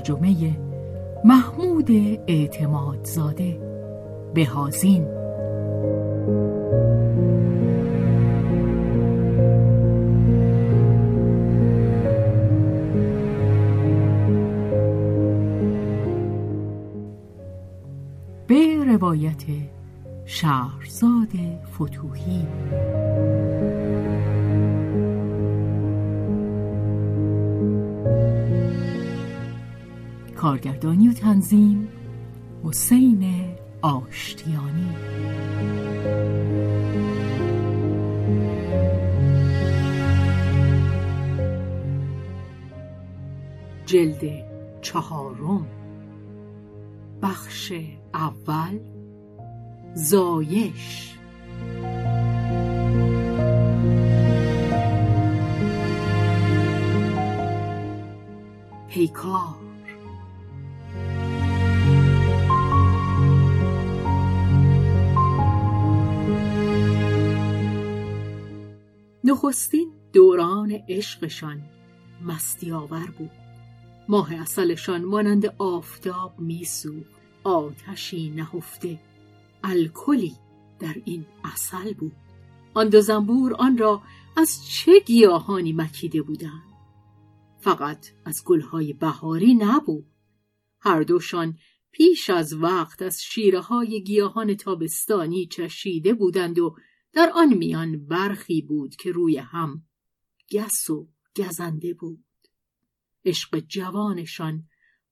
ترجمه محمود اعتمادزاده بهازین به روایت شهرزاد فتوهی. کارگردانی و تنظیم حسین آشتیانی. جلد چهارم. بخش اول زایش. پیکار. نخستین دوران عشقشان مستی آور بود. ماه اصلشان مانند آفتاب میسوخت آتشی نهفته. الکلی در این اصل بود. آن دو زنبور آن را از چه گیاهانی مکیده بودند؟ فقط از گلهای بهاری نبود. هر دوشان پیش از وقت از شیره های گیاهان تابستانی چشیده بودند و در آن میان برخی بود که روی هم گس و گزنده بود. عشق جوانشان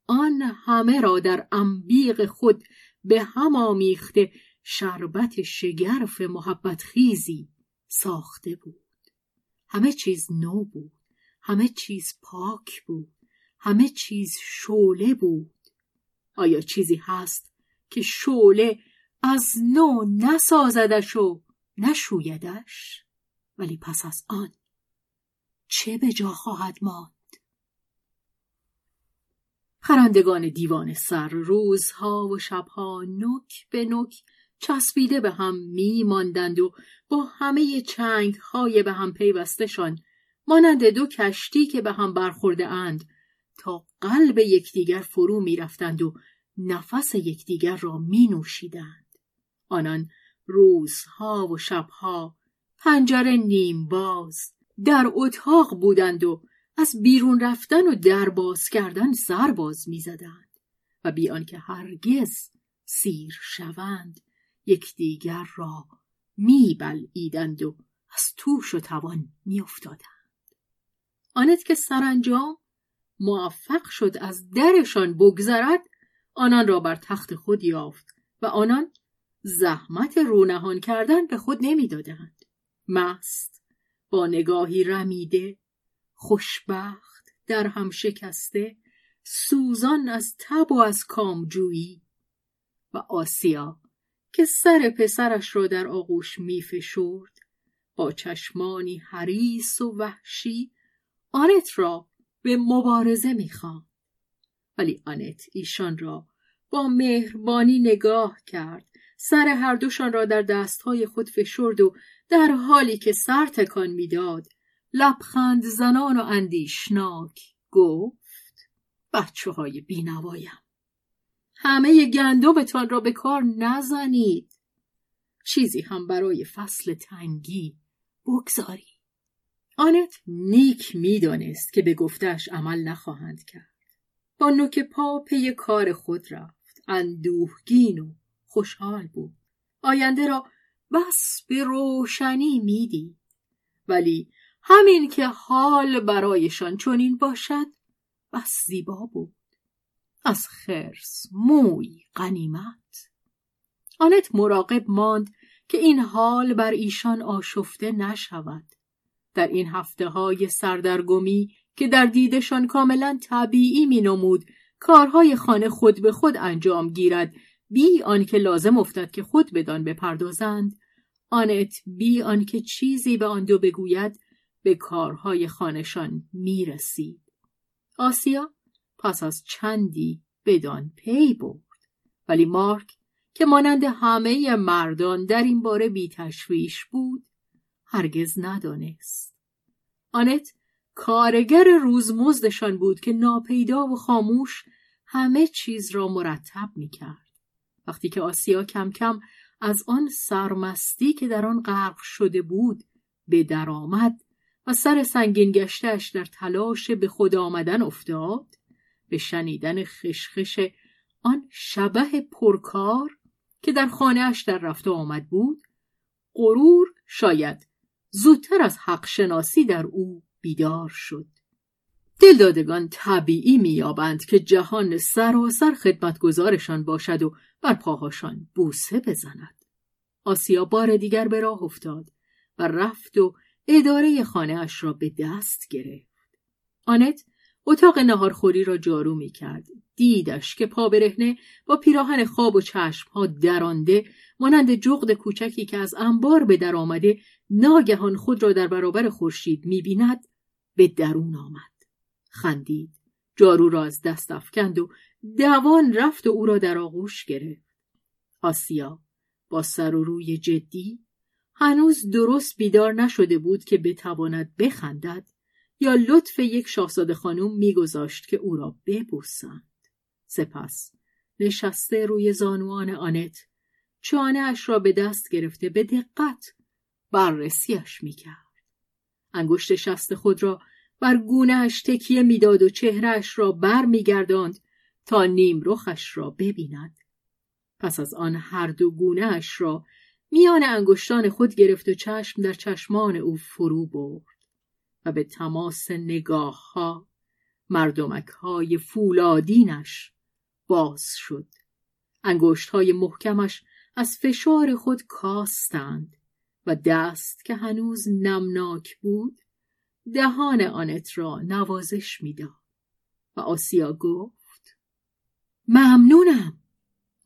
آن همه را در انبیق خود به هم آمیخته شربت شگرف محبت خیزی ساخته بود. همه چیز نو بود همه چیز پاک بود همه چیز شوله بود. آیا چیزی هست که شوله از نو نسازدش و نشویدش ولی پس از آن چه به جا خواهد ماند خرندگان دیوان سر روزها و شبها نک به نک چسبیده به هم می ماندند و با همه چنگ های به هم پیوستشان مانند دو کشتی که به هم برخورده اند تا قلب یکدیگر فرو می رفتند و نفس یکدیگر را می نوشیدند. آنان روزها و شبها. پنجره نیم باز. در اتاق بودند و از بیرون رفتن و در باز کردن سر باز می‌زدند و بی آنکه هرگز سیر شوند یکدیگر را میبلعیدند و از توش و توان میافتادند. آنت که سرانجام موفق شد از درشان بگذرد آنان را بر تخت خود یافت و آنان زحمت رونهان کردن به خود نمی‌دادند. مست با نگاهی رمیده خوشبخت در هم شکسته سوزان از تب و از کامجویی و آسیا که سر پسرش را در آغوش میفشرد با چشمانی حریس و وحشی آنت را به مبارزه می‌خواند. ولی آنت ایشان را با مهربانی نگاه کرد. سر هر دوشان را در دستهای خود فشرد و در حالی که سر تکان می‌داد لبخند زنان و اندیشناک گفت بچه های بینوایم همه گندمتان را به کار نزنید. چیزی هم برای فصل تنگی بگذاری آنت نیک می‌دانست که به گفتش عمل نخواهند کرد. با نوک پا پی کار خود رفت اندوهگین و خوشحال بود. آینده را بس به روشنی می‌دید. ولی همین که حال برایشان چنین باشد بس زیبا بود. از خرس موی قنیمت آنت مراقب ماند که این حال بر ایشان آشفته نشود. در این هفته های سردرگمی که در دیدشان کاملا طبیعی می نمود کارهای خانه خود به خود انجام گیرد بی آنکه لازم افتد که خود بدان بپردازند آنت بی آنکه چیزی به آن دو بگوید به کارهای خانشان می رسید. آسیا پس از چندی بدان پی برد ولی مارک که مانند همه مردان در این باره بی تشویش بود هرگز ندانست. آنت کارگر روزمزدشان بود که ناپیدا و خاموش همه چیز را مرتب می کرد. وقتی که آسیا کم کم از آن سرمستی که در آن غرق شده بود به درآمد و سر سنگین گشتش در تلاش به خود آمدن افتاد به شنیدن خشخش آن شبه پرکار که در خانهاش در رفته آمد بود غرور شاید زودتر از حق شناسی در او بیدار شد. دلدادگان طبیعی میابند که جهان سراسر خدمتگزارشان باشد و بر پاهاشان بوسه بزند آسیا بار دیگر به راه افتاد و رفت و اداره خانه اش را به دست گرفت آنت اتاق نهارخوری را جارو می کرد. دیدش که پا برهنه با پیراهن خواب و چشم ها درانده مانند جغد کوچکی که از انبار به در آمده ناگهان خود را در برابر خورشید می بیند به درون آمد. خندید. جارو را از دست افکند و دوان رفت و او را در آغوش گرفت. آسیا با سر و روی جدی هنوز درست بیدار نشده بود که بتواند بخندد یا لطف یک شاهزاده خانم میگذاشت که او را ببوسند. سپس نشسته روی زانوان آنت چانه اش را به دست گرفته به دقت بررسیش می‌کرد. انگشت شست خود را بر گونهش تکیه می‌داد و چهرهش را بر میگرداند تا نیم رخش را ببیند. پس از آن هر دو گونهش را میان انگشتان خود گرفت و چشم در چشمان او فرو برد و به تماس نگاه ها مردمک های فولادینش باز شد. انگشت های محکمش از فشار خود کاستند و دست که هنوز نمناک بود دهان آنت را نوازش می‌داد. و آسیا گفت ممنونم.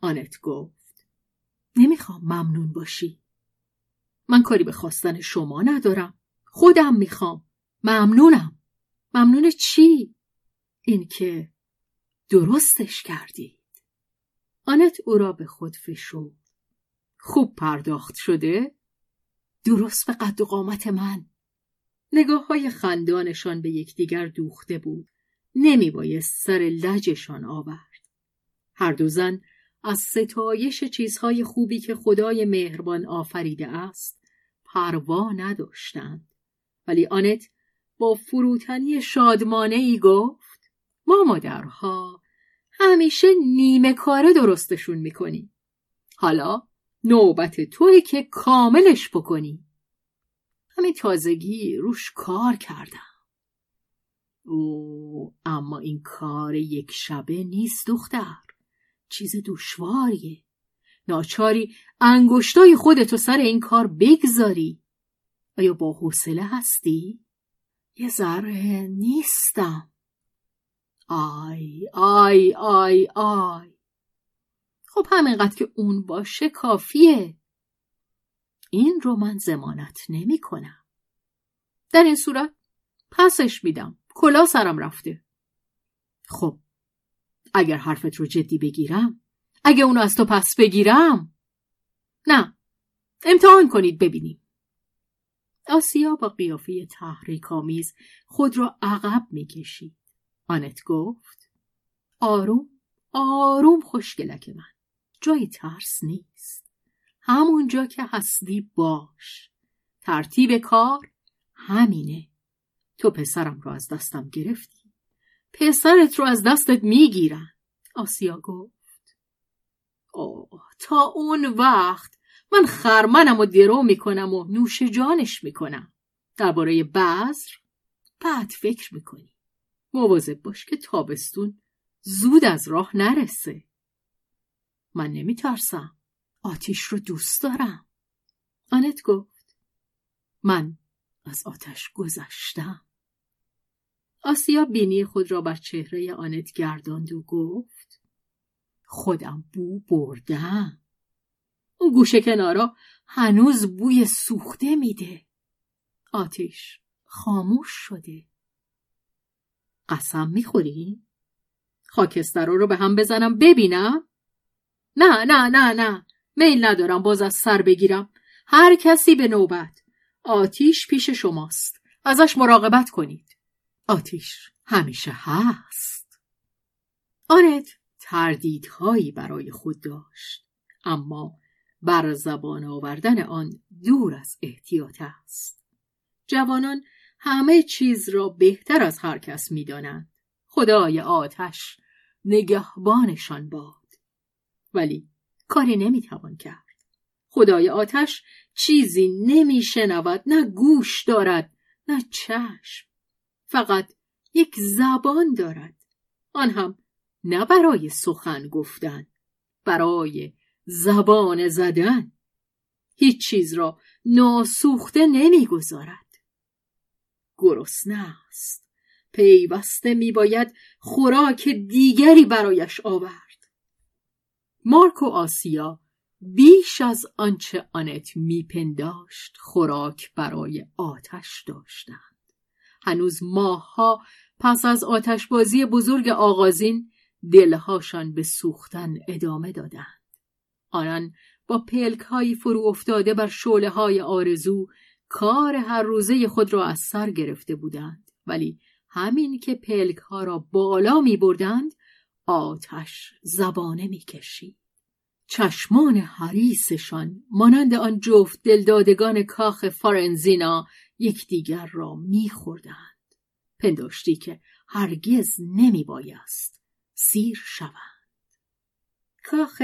آنت گفت نمی‌خوام ممنون باشی. من کاری به خواستن شما ندارم. خودم می‌خوام. ممنونم. ممنون چی؟ اینکه درستش کردید. آنت او را به خود فشرد. خوب پرداخت شده؟ درست به قد و قامت من. نگاه های خندانشان به یکدیگر دوخته بود. نمی بایست سر لجشان آورد. هر دو زن از ستایش چیزهای خوبی که خدای مهربان آفریده است پروا نداشتند. ولی آنت با فروتنی شادمانه ای گفت ما مادرها همیشه نیمه کاره درستشون می‌کنیم. حالا نوبت توی که کاملش بکنی. همین تازگی روش کار کردم. او اما این کار یک شبه نیست دختر. چیز دشواریه. ناچاری انگشتای خودتو سر این کار بگذاری. آیا با حوصله هستی؟ یه ذره نیستم. آی آی آی آی. خب همینقدر که اون باشه کافیه. این رو من ضمانت نمی کنم. در این صورت پسش میدم. کلاه سرم رفته. خب اگر حرفت رو جدی بگیرم اگه اونو از تو پس بگیرم نه امتحان کنید ببینیم آسیا با قیافه تحریک آمیز خود را عقب می‌کشید آنت گفت آروم آروم خوشگلک من جای ترس نیست همونجا که هستی باش. ترتیب کار همینه. تو پسرم رو از دستم گرفتی. پسرت رو از دستت می‌گیرن. آسیا گفت. آه تا اون وقت من خرمنم و درو می‌کنم و نوش جانش می‌کنم. درباره بذر بعد فکر می‌کنی. مواظب باش که تابستون زود از راه نرسه. من نمیترسم. آتیش رو دوست دارم. آنت گفت من از آتش گذشتم. آسیا بینی خود را بر چهره آنت گرداند و گفت خودم بو بردم. اون گوشه کنارا هنوز بوی سوخته میده. آتیش خاموش شده. قسم می‌خوری؟ خاکستر رو به هم بزنم ببینم؟ نه نه نه نه. میل ندارم باز از سر بگیرم. هر کسی به نوبت. آتیش پیش شماست. ازش مراقبت کنید. آتیش همیشه هست. آنت تردیدهایی برای خود داشت. اما بر زبان آوردن آن دور از احتیاط است. جوانان همه چیز را بهتر از هر کس می‌دانند. خدای آتش نگهبانشان باد. ولی کاری نمی‌توان کرد. خدای آتش چیزی نمیشنود نه گوش دارد نه چشم. فقط یک زبان دارد. آن هم نه برای سخن گفتن برای زبان زدن. هیچ چیز را ناسوخته نمی‌گذارد. گرسنه است پیوسته میباید خوراک دیگری برایش آورد. مارک و آسیا بیش از آنچه آنت میپنداشت خوراک برای آتش داشتند. هنوز ماهها پس از آتشبازی بزرگ آغازین دلهاشان به سوختن ادامه دادند. آنان با پلک های فرو افتاده بر شعله های آرزو کار هر روزه خود را از سر گرفته بودند ولی همین که پلک ها را بالا می بردند آتش زبانه می کشید. چشمان حریسشان مانند آن جفت دلدادگان کاخ فارنزینا یکدیگر را میخوردند. پنداشتی که هرگز نمی بایست سیر شوند. کاخ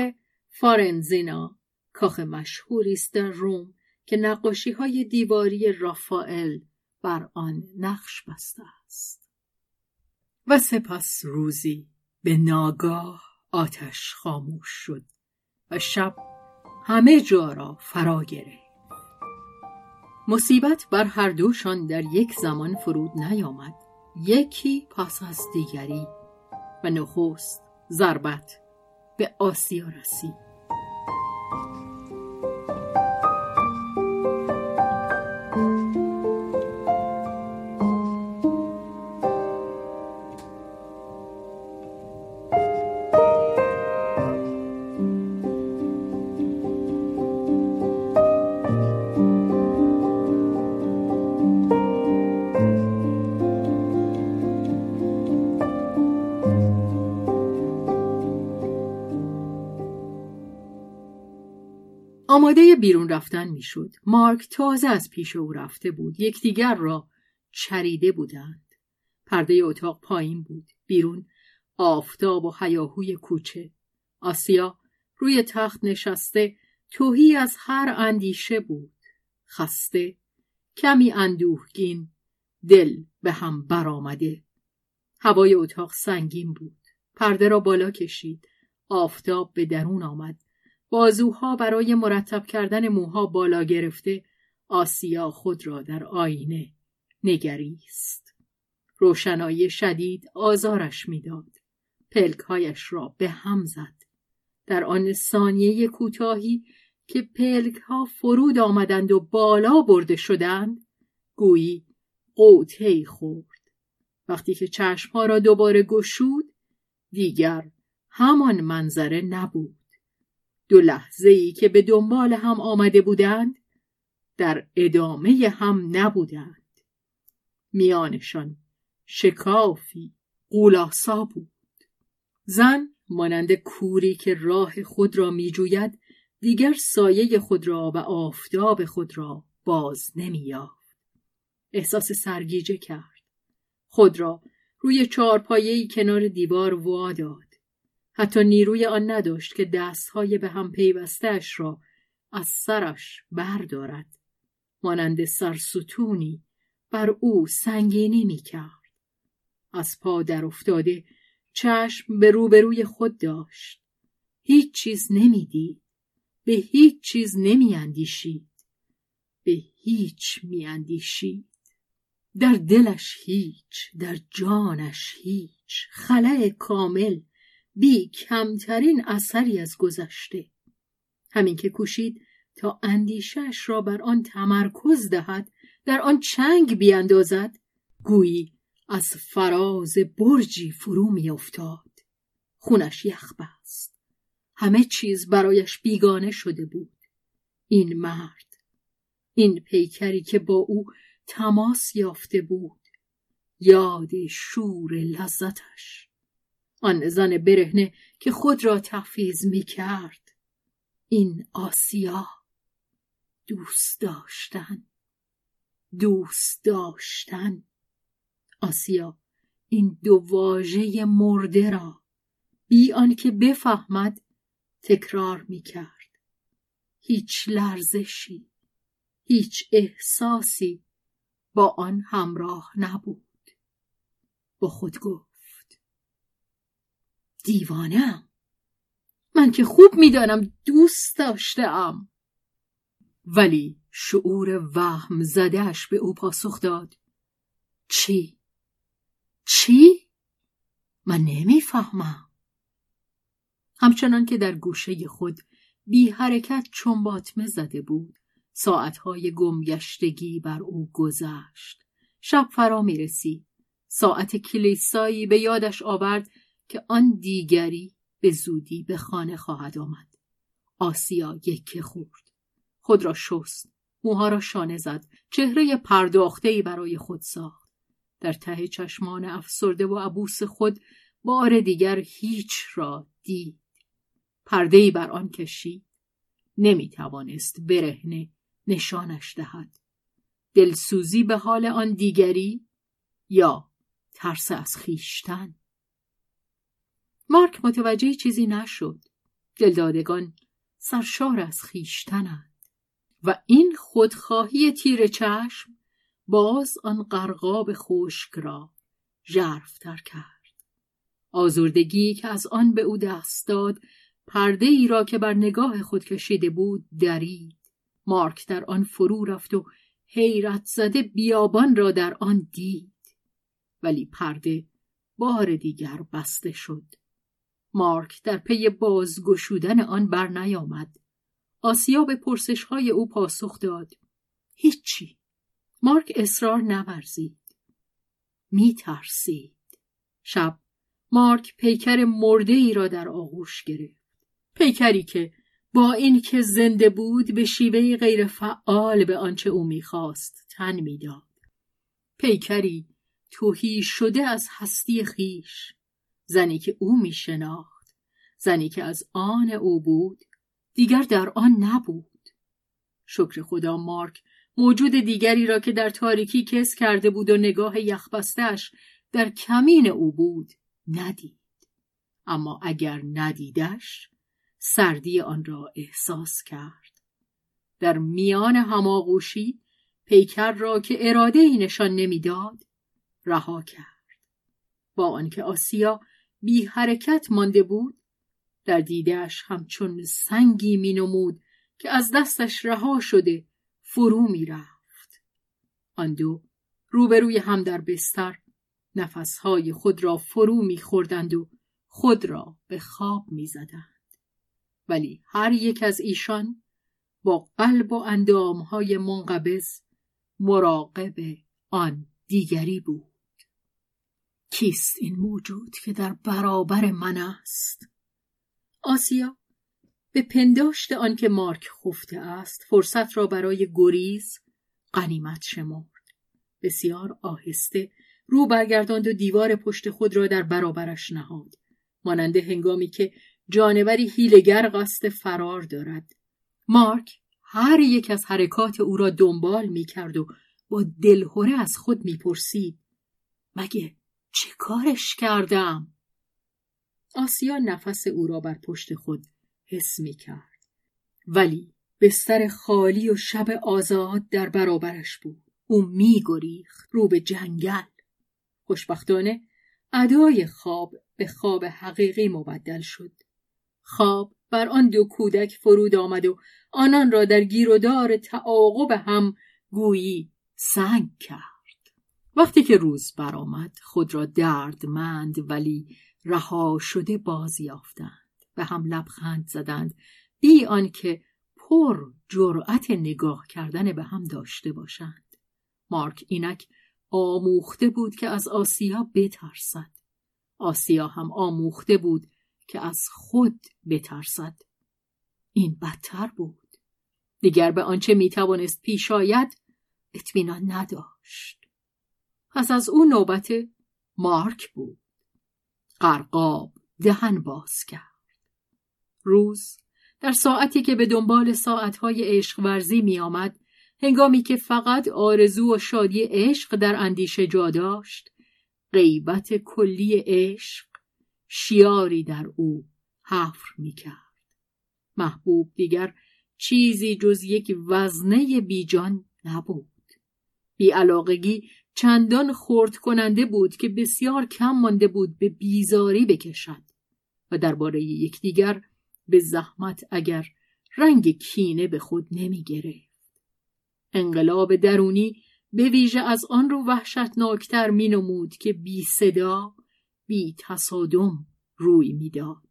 فارنزینا کاخ مشهوری است در روم که نقاشی های دیواری رافائل بر آن نقش بسته است. و سپس روزی. به ناگاه آتش خاموش شد و شب همه جا را فرا گرفت. مصیبت بر هر دوشان در یک زمان فرود نیامد. یکی پس از دیگری و نخست ضربت به آسیا رسید. آماده بیرون رفتن می‌شد. مارک تازه از پیش او رفته بود. یکدیگر را چریده بودند. پرده اتاق پایین بود. بیرون آفتاب و حیاهوی کوچه. آسیا روی تخت نشسته توهی از هر اندیشه بود. خسته کمی اندوهگین دل به هم برآمده. هوای اتاق سنگین بود. پرده را بالا کشید. آفتاب به درون آمد. بازوها برای مرتب کردن موها بالا گرفته آسیا خود را در آینه نگریست. روشنایی شدید آزارش می‌داد. پلکهایش را به هم زد. در آن ثانیه کوتاهی که پلک ها فرود آمدند و بالا برده شدند گویی قوطهی خورد. وقتی که چشمها را دوباره گشود دیگر همان منظره نبود. دو لحظه ای که به دنبال هم آمده بودند در ادامه هم نبودند. میانشان شکافی قولاسا بود. زن مانند کوری که راه خود را میجوید دیگر سایه خود را و آفتاب خود را باز نمییافت. احساس سرگیجه کرد. خود را روی چارپایهای کنار دیوار وا داد حتی نیروی آن نداشت که دستهای به هم پیوستش را از سرش بردارد. مانند سرستونی بر او سنگینی می کرد. از پا در افتاده چشم به روبروی خود داشت. هیچ چیز نمی‌دید. به هیچ چیز نمیاندیشید. به هیچ میاندیشید. در دلش هیچ در جانش هیچ. خلع کامل بی کمترین اثری از گذشته. همین که کوشید تا اندیشش را بر آن تمرکز دهد در آن چنگ بیاندازد گویی از فراز برجی فرو میافتاد. خونش یخ بست. همه چیز برایش بیگانه شده بود. این مرد این پیکری که با او تماس یافته بود یاد شور لذتش. آن زن برهنه که خود را تحفیز می کرد این آسیا دوست داشتن دوست داشتن. آسیا این دو واژه مرده را بی آنکه بفهمد تکرار می کرد هیچ لرزشی هیچ احساسی با آن همراه نبود. با خود گفت دیوانم من که خوب می‌دانم دوست داشتم ولی شعور وهم زدهش به او پاسخ داد. چی؟ چی؟ من نمی‌فهمم. همچنان که در گوشه خود بی حرکت چنباتمه زده بود ساعتهای گمگشتگی بر او گذشت. شب فرا می رسید ساعت کلیسایی به یادش آورد که آن دیگری به زودی به خانه خواهد آمد. آسیا یکه خورد. خود را شست. موها را شانه زد. چهره پرداختهای برای خود ساخت. در ته چشمان افسرده و عبوس خود بار دیگر هیچ را دید. پردهای بر آن کشید. نمی توانست برهنه نشانش دهد. دلسوزی به حال آن دیگری یا ترس از خیشتن مارک متوجه چیزی نشد. دلدادگان سرشار از خیشتنند. و این خودخواهی تیر چشم باز آن قرقاب خشک را ژرفتر کرد. آزردگی که از آن به او دست داد پرده ای را که بر نگاه خود کشیده بود درید. مارک در آن فرو رفت و حیرت زده بیابان را در آن دید. ولی پرده بار دیگر بسته شد. مارک در پی بازگشودن آن بر نیامد آسیا به پرسش های او پاسخ داد. هیچی. مارک اصرار نورزید. می ترسید شب مارک پیکر مرده ای را در آغوش گرفت. پیکری که با اینکه زنده بود به شیوه غیر فعال به آنچه او می‌خواست تن می‌داد. پیکری توهی شده از هستی خیش. زنی که او میشناخت. زنی که از آن او بود دیگر در آن نبود. شکر خدا مارک موجود دیگری را که در تاریکی کس کرده بود و نگاه یخبستش در کمین او بود ندید. اما اگر ندیدش سردی آن را احساس کرد. در میان هماغوشی پیکر را که اراده ای نشان نمی‌داد رها کرد. با آنکه آسیا بی حرکت مانده بود. در دیدهش همچون سنگی مینمود که از دستش رها شده فرو می‌رفت. آن دو روبروی هم در بستر نفسهای خود را فرو میخوردند و خود را به خواب می‌زدند. ولی هر یک از ایشان با قلب و اندامهای منقبض مراقب آن دیگری بود. کیست این موجود که در برابر من است؟ آسیا به پنداشت آنکه مارک خفته است فرصت را برای گریز قنیمت شمرد. بسیار آهسته رو برگرداند و دیوار پشت خود را در برابرش نهاد مانند هنگامی که جانوری هیلگر قصد فرار دارد. مارک هر یک از حرکات او را دنبال می کرد و با دلهوره از خود می پرسید مگه چه کارش کردم؟ آسیا نفس او را بر پشت خود حس می کرد. ولی بستر خالی و شب آزاد در برابرش بود. او می گریخت رو به جنگل. خوشبختانه ادای خواب به خواب حقیقی مبدل شد. خواب بر آن دو کودک فرود آمد و آنان را در گیرودار تعاقب هم گویی سنگ کرد. وقتی که روز برآمد خود را دردمند ولی رها شده باز یافتند به هم لبخند زدند بی آنکه پر جرأت نگاه کردن به هم داشته باشند. مارک اینک آموخته بود که از آسیا بترسد. آسیا هم آموخته بود که از خود بترسد. این بدتر بود. دیگر به آنچه می‌توانست پیش آید اطمینان نداشت. پس از او نوبت مارک بود قرقاب دهن باز کرد روز در ساعتی که به دنبال ساعتهای عشق ورزی می آمد هنگامی که فقط آرزو و شادی عشق در اندیشه جا داشت غیبت کلی عشق شیاری در او حفر می کرد. محبوب دیگر چیزی جز یک وزنه بیجان نبود. بیعلاقگی چندان خورد کننده بود که بسیار کم مانده بود به بیزاری بکشد و درباره یکدیگر به زحمت اگر رنگ کینه به خود نمی گرفت. انقلاب درونی به ویژه از آن رو وحشتناکتر می نمود که بی صدا بی تصادم روی می‌داد.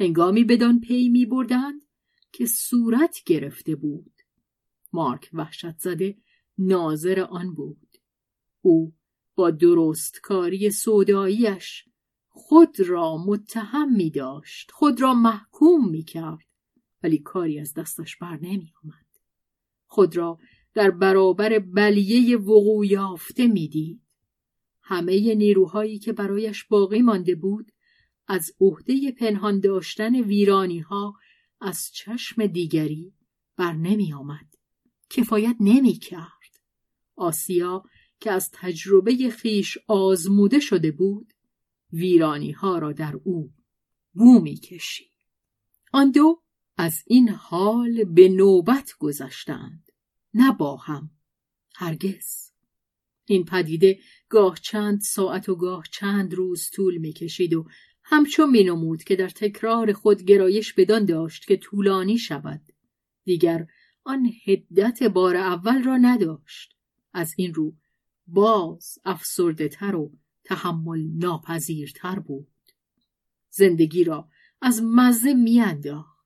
هنگامی بدان پی می بردند که صورت گرفته بود. مارک وحشت زده ناظر آن بود. او با درستکاری سوداییش خود را متهم می داشت. خود را محکوم می کرد. ولی کاری از دستش بر نمی آمد. خود را در برابر بلیه وقوع یافته می‌دید. همه نیروهایی که برایش باقی مانده بود از عهده پنهان داشتن ویرانی ها از چشم دیگری بر نمی آمد. کفایت نمی کرد. آسیا که از تجربه خیش آزموده شده بود ویرانی ها را در او بو می کشید. آن دو از این حال به نوبت گذشتند نه با هم هرگز. این پدیده گاه چند ساعت و گاه چند روز طول می کشید و همچون می نمود که در تکرار خود گرایش بدان داشت که طولانی شود. دیگر آن هدت بار اول را نداشت. از این رو باز افسرده تر و تحمل ناپذیرتر بود زندگی را از مزه میانداخت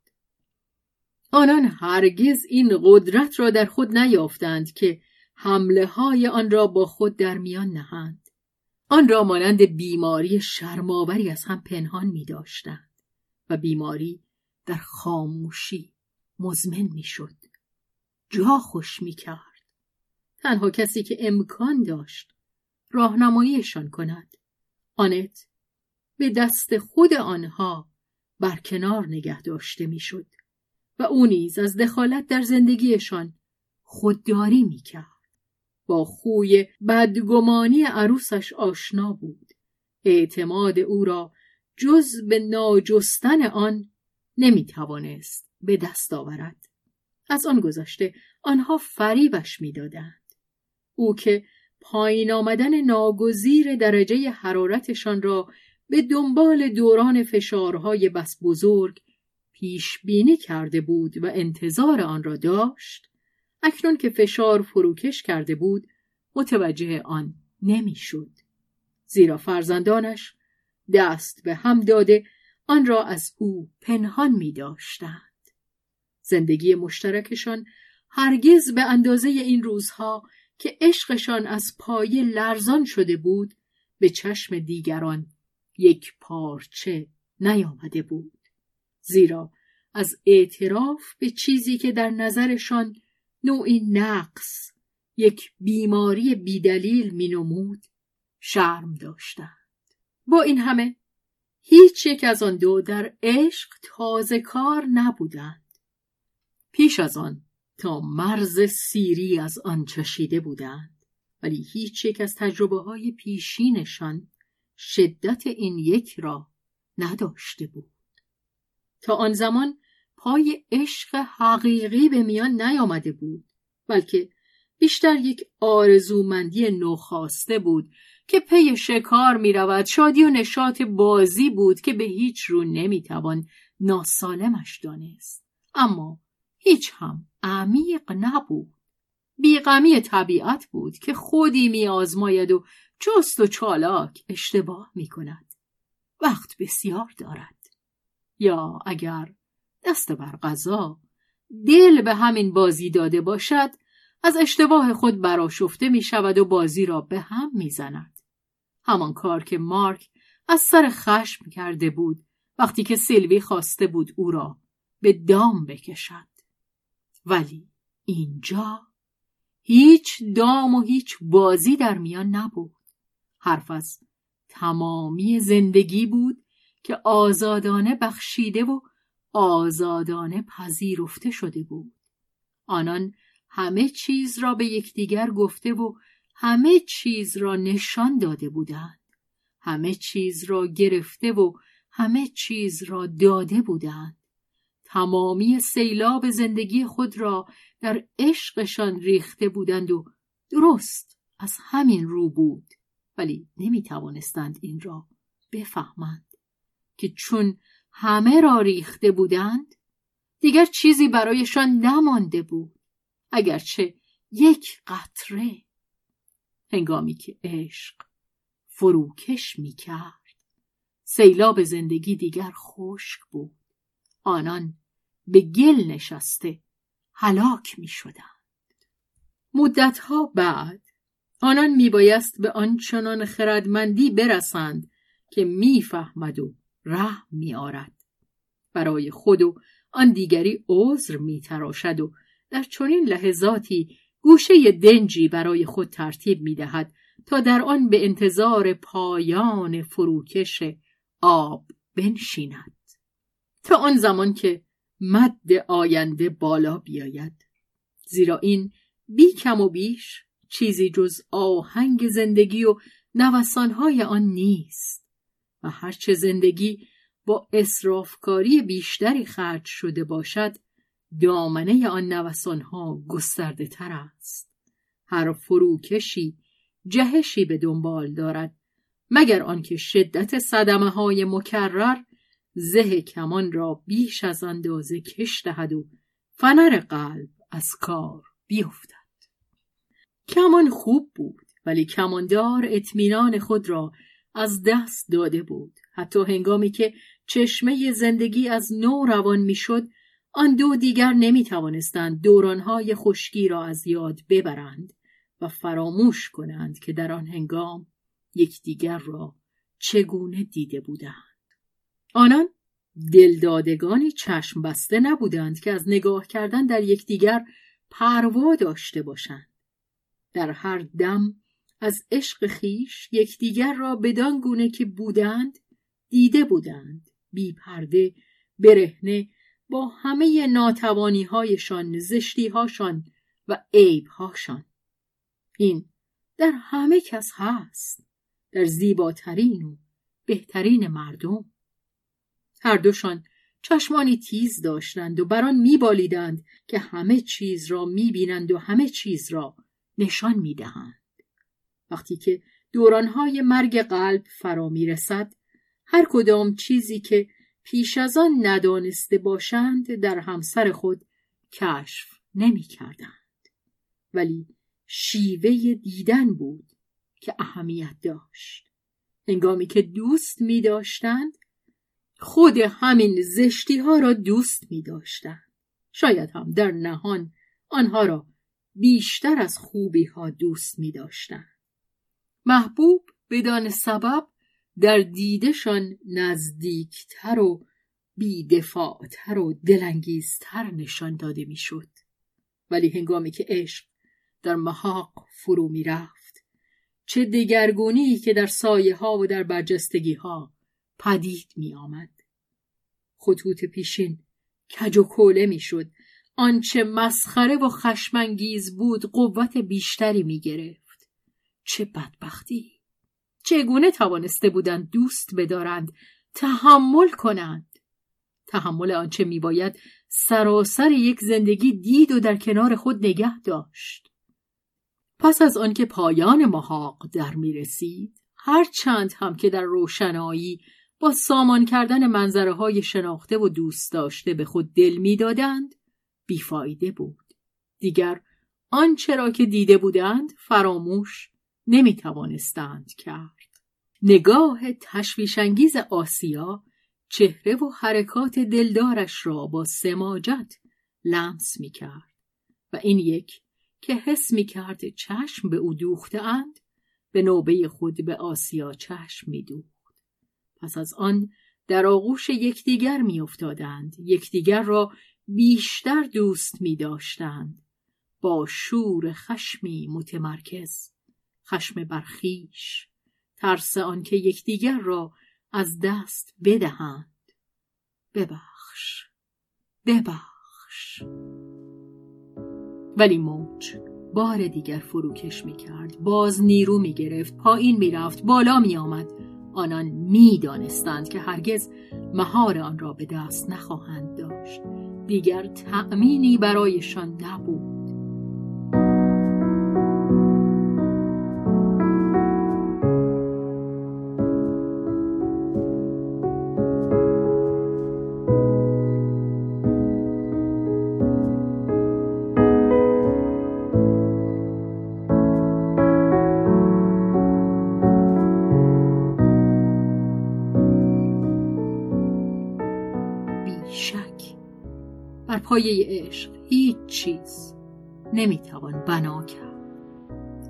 آنان هرگز این قدرت را در خود نیافتند که حمله های آن را با خود در میان نهند آن را مانند بیماری شرماوری از هم پنهان می داشتند و بیماری در خاموشی مزمن می شد. جا خوش می کرد. تنها کسی که امکان داشت راهنماییشان کند. آنت به دست خود آنها برکنار نگه داشته می‌شد و او نیز از دخالت در زندگیشان خودداری می‌کرد. با خوی بدگمانی عروسش آشنا بود. اعتماد او را جز به ناجستن آن نمی‌توانست به دست آورد. از آن گذشته آنها فریبش می‌دادند. او که پایین آمدن ناگزیر درجه حرارتشان را به دنبال دوران فشارهای بس بزرگ پیش بینی کرده بود و انتظار آن را داشت اکنون که فشار فروکش کرده بود متوجه آن نمی‌شد زیرا فرزندانش دست به هم داده آن را از او پنهان می داشتند. زندگی مشترکشان هرگز به اندازه این روزها که عشقشان از پایه لرزان شده بود به چشم دیگران یک پارچه نیامده بود. زیرا از اعتراف به چیزی که در نظرشان نوعی نقص یک بیماری بیدلیل مینمود شرم داشتند. با این همه هیچ یک از آن دو در عشق تازه کار نبودند. پیش از آن تا مرز سیری از آن چشیده بودند. ولی هیچ یک از تجربه های پیشینشان شدت این یک را نداشته بود. تا آن زمان پای عشق حقیقی به میان نیامده بود بلکه بیشتر یک آرزومندی نوخواسته بود که پی شکار می رود شادی و نشاط بازی بود که به هیچ رو نمی توان ناسالمش دانست. اما هیچ هم عمیق نبود بیغمی طبیعت بود که خودی می آزماید و چست و چالاک اشتباه می کند وقت بسیار دارد یا اگر دست بر غذا دل به همین بازی داده باشد از اشتباه خود براشفته می شود و بازی را به هم می زند. همان کار که مارک از سر خشم کرده بود وقتی که سیلوی خواسته بود او را به دام بکشد. ولی اینجا هیچ دام و هیچ بازی در میان نبود. حرف از تمامی زندگی بود که آزادانه بخشیده و آزادانه پذیرفته شده بود. آنان همه چیز را به یکدیگر گفته و همه چیز را نشان داده بودند. همه چیز را گرفته و همه چیز را داده بودند. تمامی سیلاب زندگی خود را در عشقشان ریخته بودند و درست از همین رو بود. ولی نمی توانستند این را بفهمند. که چون همه را ریخته بودند دیگر چیزی برایشان نمانده بود اگرچه یک قطره. هنگامی که عشق فروکش می کرد سیلاب زندگی دیگر خشک بود. آنان به گل نشسته هلاک می شدند. مدتها بعد آنان می بایست به آنچنان خردمندی برسند که می‌فهمد و رحم می آرد. برای خود و آن دیگری عذر می تراشد و در چنین لحظاتی گوشه دنجی برای خود ترتیب می دهد تا در آن به انتظار پایان فروکش آب بنشیند تا آن زمان که مد آینده بالا بیاید. زیرا این بی کم و بیش چیزی جز آهنگ زندگی و نوسانهای آن نیست. و هرچه زندگی با اصرافکاری بیشتری خرج شده باشد دامنه آن نوسانها گسترده تر است. هر فروکشی جهشی به دنبال دارد مگر آنکه شدت صدمه های مکرر زه کمان را بیش از اندازه کش دهد و فنر قلب از کار بیفتد. کمان خوب بود ولی کماندار اطمینان خود را از دست داده بود. حتی هنگامی که چشمه زندگی از نو روان می‌شد آن دو دیگر نمی توانستند دورانهای خشکی را از یاد ببرند و فراموش کنند که در آن هنگام یکدیگر را چگونه دیده بودند. آنان دلدادگانی چشم بسته نبودند که از نگاه کردن در یکدیگر پروا داشته باشند. در هر دم از عشق خیش یکدیگر را بدان گونه که بودند دیده بودند. بی پرده برهنه با همه ناتوانی هایشان زشتی هاشان و عیب هاشان این در همه کس هست در زیباترین و بهترین مردم. هر دوشان چشمانی تیز داشتند و بران میبالیدند که همه چیز را می‌بینند و همه چیز را نشان می‌دهند وقتی که دورانهای مرگ قلب فرا می‌رسد هر کدام چیزی که پیش از آن ندانسته باشند در همسر خود کشف نمی کردند. ولی شیوه دیدن بود که اهمیت داشت. هنگامی که دوست می داشتند خود همین زشتی ها را دوست می داشتند. شاید هم در نهان آنها را بیشتر از خوبی ها دوست می داشتند. محبوب بدان سبب در دیدشان نزدیکتر و بیدفاعتر و دلانگیزتر نشان داده می‌شد ولی هنگامی که عشق در محاق فرو می رفت چه دگرگونی که در سایه ها و در برجستگی ها پدید می آمد. خطوط پیشین کج و کوله می شد. آنچه مسخره و خشمانگیز بود قوت بیشتری می گرفت. چه بدبختی! چگونه توانسته بودند دوست بدارند تحمل کنند تحمل آنچه میباید سراسر یک زندگی دید و در کنار خود نگه داشت پس از آنکه پایان محاق در می رسید هر چند هم که در روشنایی با سامان کردن منظره های شناخته و دوست داشته به خود دل می‌دادند بیفایده بود دیگر آنچه را که دیده بودند فراموش نمی توانستند کرد نگاه تشویشانگیز آسیا چهره و حرکات دلدارش را با سماجت لمس می کرد و این یک که حس می کرد چشم به او دوخته اند به نوبه خود به آسیا چشم می دوخت. پس از آن در آغوش یکدیگر می افتادند. یکدیگر را بیشتر دوست می داشتند. با شور خشمی متمرکز خشم برخیش ترس آنکه یکدیگر را از دست بدهند. ببخش ببخش. ولی موج بار دیگر فروکش می کرد باز نیرو می گرفت پایین می رفت بالا می آمد آنان می دانستند که هرگز مهار آن را به دست نخواهند داشت. دیگر تأمینی برایشان نبود. پایه عشق هیچ چیز نمی‌توان بنا کرد.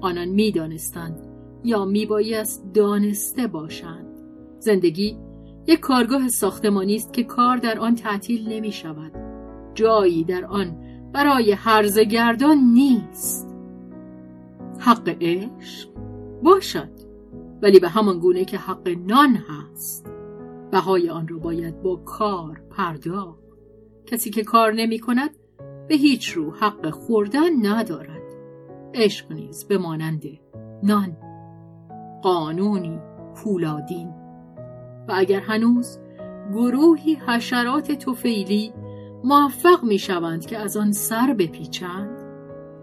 آنان می‌دانستند یا میبایست دانسته باشند. زندگی یک کارگاه ساختمانی است که کار در آن تعطیل نمی شود جایی در آن برای هرزگردان نیست. حق عشق باشد ولی به همان گونه که حق نان هست. بهای آن را باید با کار پرداخت. کسی که کار نمی کند به هیچ رو حق خوردن ندارد. عشق نیز به مانند نان. قانونی پولادین. و اگر هنوز گروهی حشرات توفیلی موفق می شوند که از آن سر بپیچند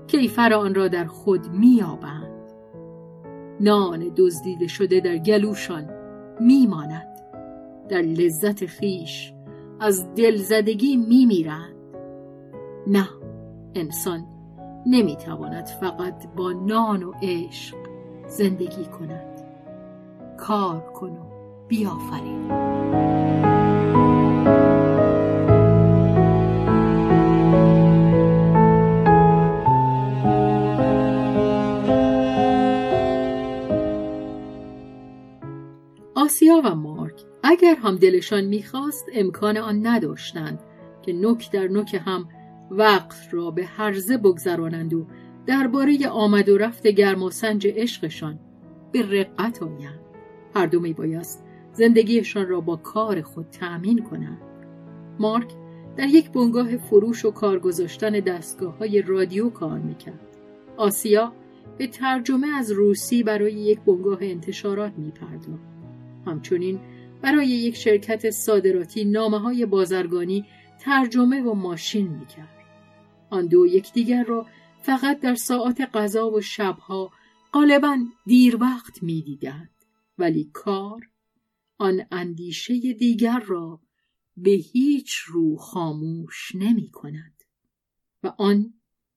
کیفر آن را در خود میابند نان دزدیده شده در گلوشان میماند در لذت خیش از دلزدگی میمیرند. نه انسان نمی‌تواند فقط با نان و عشق زندگی کند. کار کن و بیافرین. آسیا و مارک اگر هم دلشان می‌خواست امکان آن نداشتند که نک در نک هم وقت را به هرزه بگذرانند و درباره آمد و رفت گرم و سنج عشقشان به رقت آیند. هر دو میبایست زندگیشان را با کار خود تأمین کنند. مارک در یک بنگاه فروش و کار گذاشتن دستگاه های رادیو کار می‌کرد. آسیا به ترجمه از روسی برای یک بنگاه انتشارات میپرداخت. همچنین برای یک شرکت صادراتی نامه های بازرگانی ترجمه و ماشین می‌کرد. آن دو یکدیگر را فقط در ساعات غذا و شبها غالبا دیر وقت می‌دیدند ولی کار آن اندیشه دیگر را به هیچ رو خاموش نمی کند و آن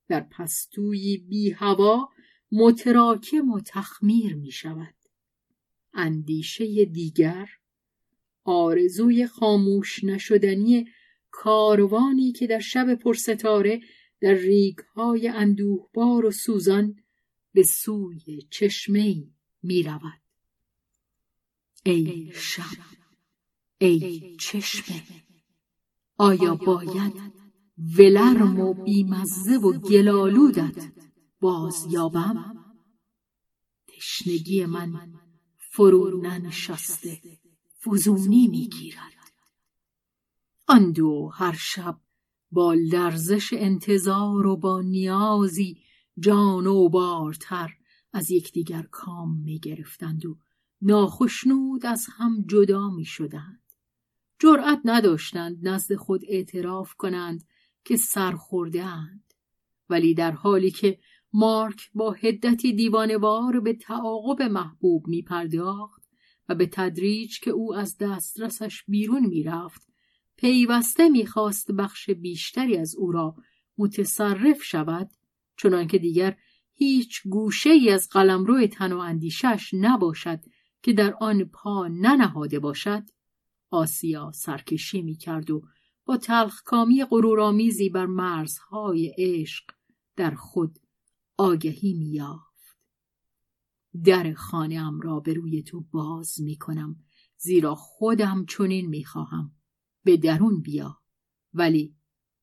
در پستوی بی هوا متراکم و تخمیر می شود. اندیشه دیگر آرزوی خاموش نشدنی کاروانی که در شب پرستاره در ریگهای اندوهبار و سوزان به سوی چشمه می رود. ای شب ای چشمه آیا باید ولرم و بیمزه و گلالودت باز یابم؟ تشنگی من فرو ننشسته فزونی می‌گیرد آن دو هر شب با لرزش انتظار و با نیازی جان و بارتر از یکدیگر کام می گرفتند و ناخشنود از هم جدا می شدند. جرأت نداشتند نزد خود اعتراف کنند که سرخورده اند. ولی در حالی که مارک با هدتی دیوانوار به تعاقب محبوب می پرداخت و به تدریج که او از دسترسش بیرون می رفت پیوسته می‌خواست بخش بیشتری از او را متصرف شود چنانکه دیگر هیچ گوشه ای از قلمرو تن و اندیشش نباشد که در آن پا ننهاده باشد. آسیا سرکشی می کرد و با تلخکامی غرورآمیزی بر مرزهای عشق در خود آگهی میافت در خانه ام را به روی تو باز می کنم زیرا خودم چنین می خواهم به درون بیا ولی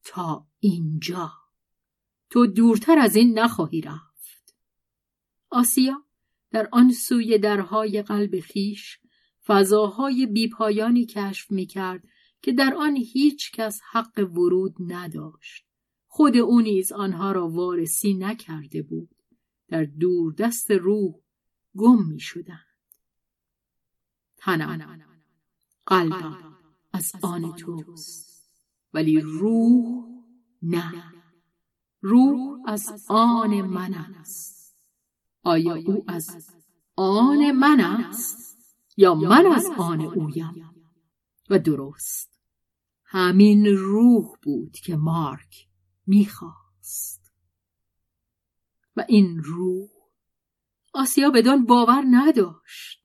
تا اینجا تو دورتر از این نخواهی رفت آسیا در آن سوی درهای قلب خیش فضاهای بیپایانی کشف می کرد که در آن هیچ کس حق ورود نداشت. خود او نیز آنها را وارسی نکرده بود. در دور دست روح گم می شدند. تنم قلبم از آن توست ولی روح نه. روح از آن من است. آیا او از آن من است یا من از آن اویم؟ و درست همین روح بود که مارک می‌خواست و این روح آسیا بدان باور نداشت.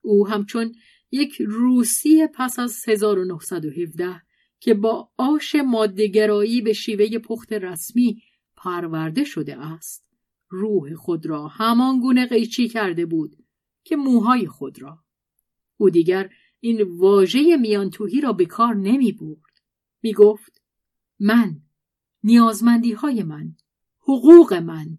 او همچون یک روسی پس از 1917 که با آش مادهگرایی به شیوه پخت رسمی پرورده شده است روح خود را همان گونه قیچی کرده بود که موهای خود را. او دیگر این واژه میانتوهی را به کار نمی برد. می گفت من نیازمندی های من حقوق من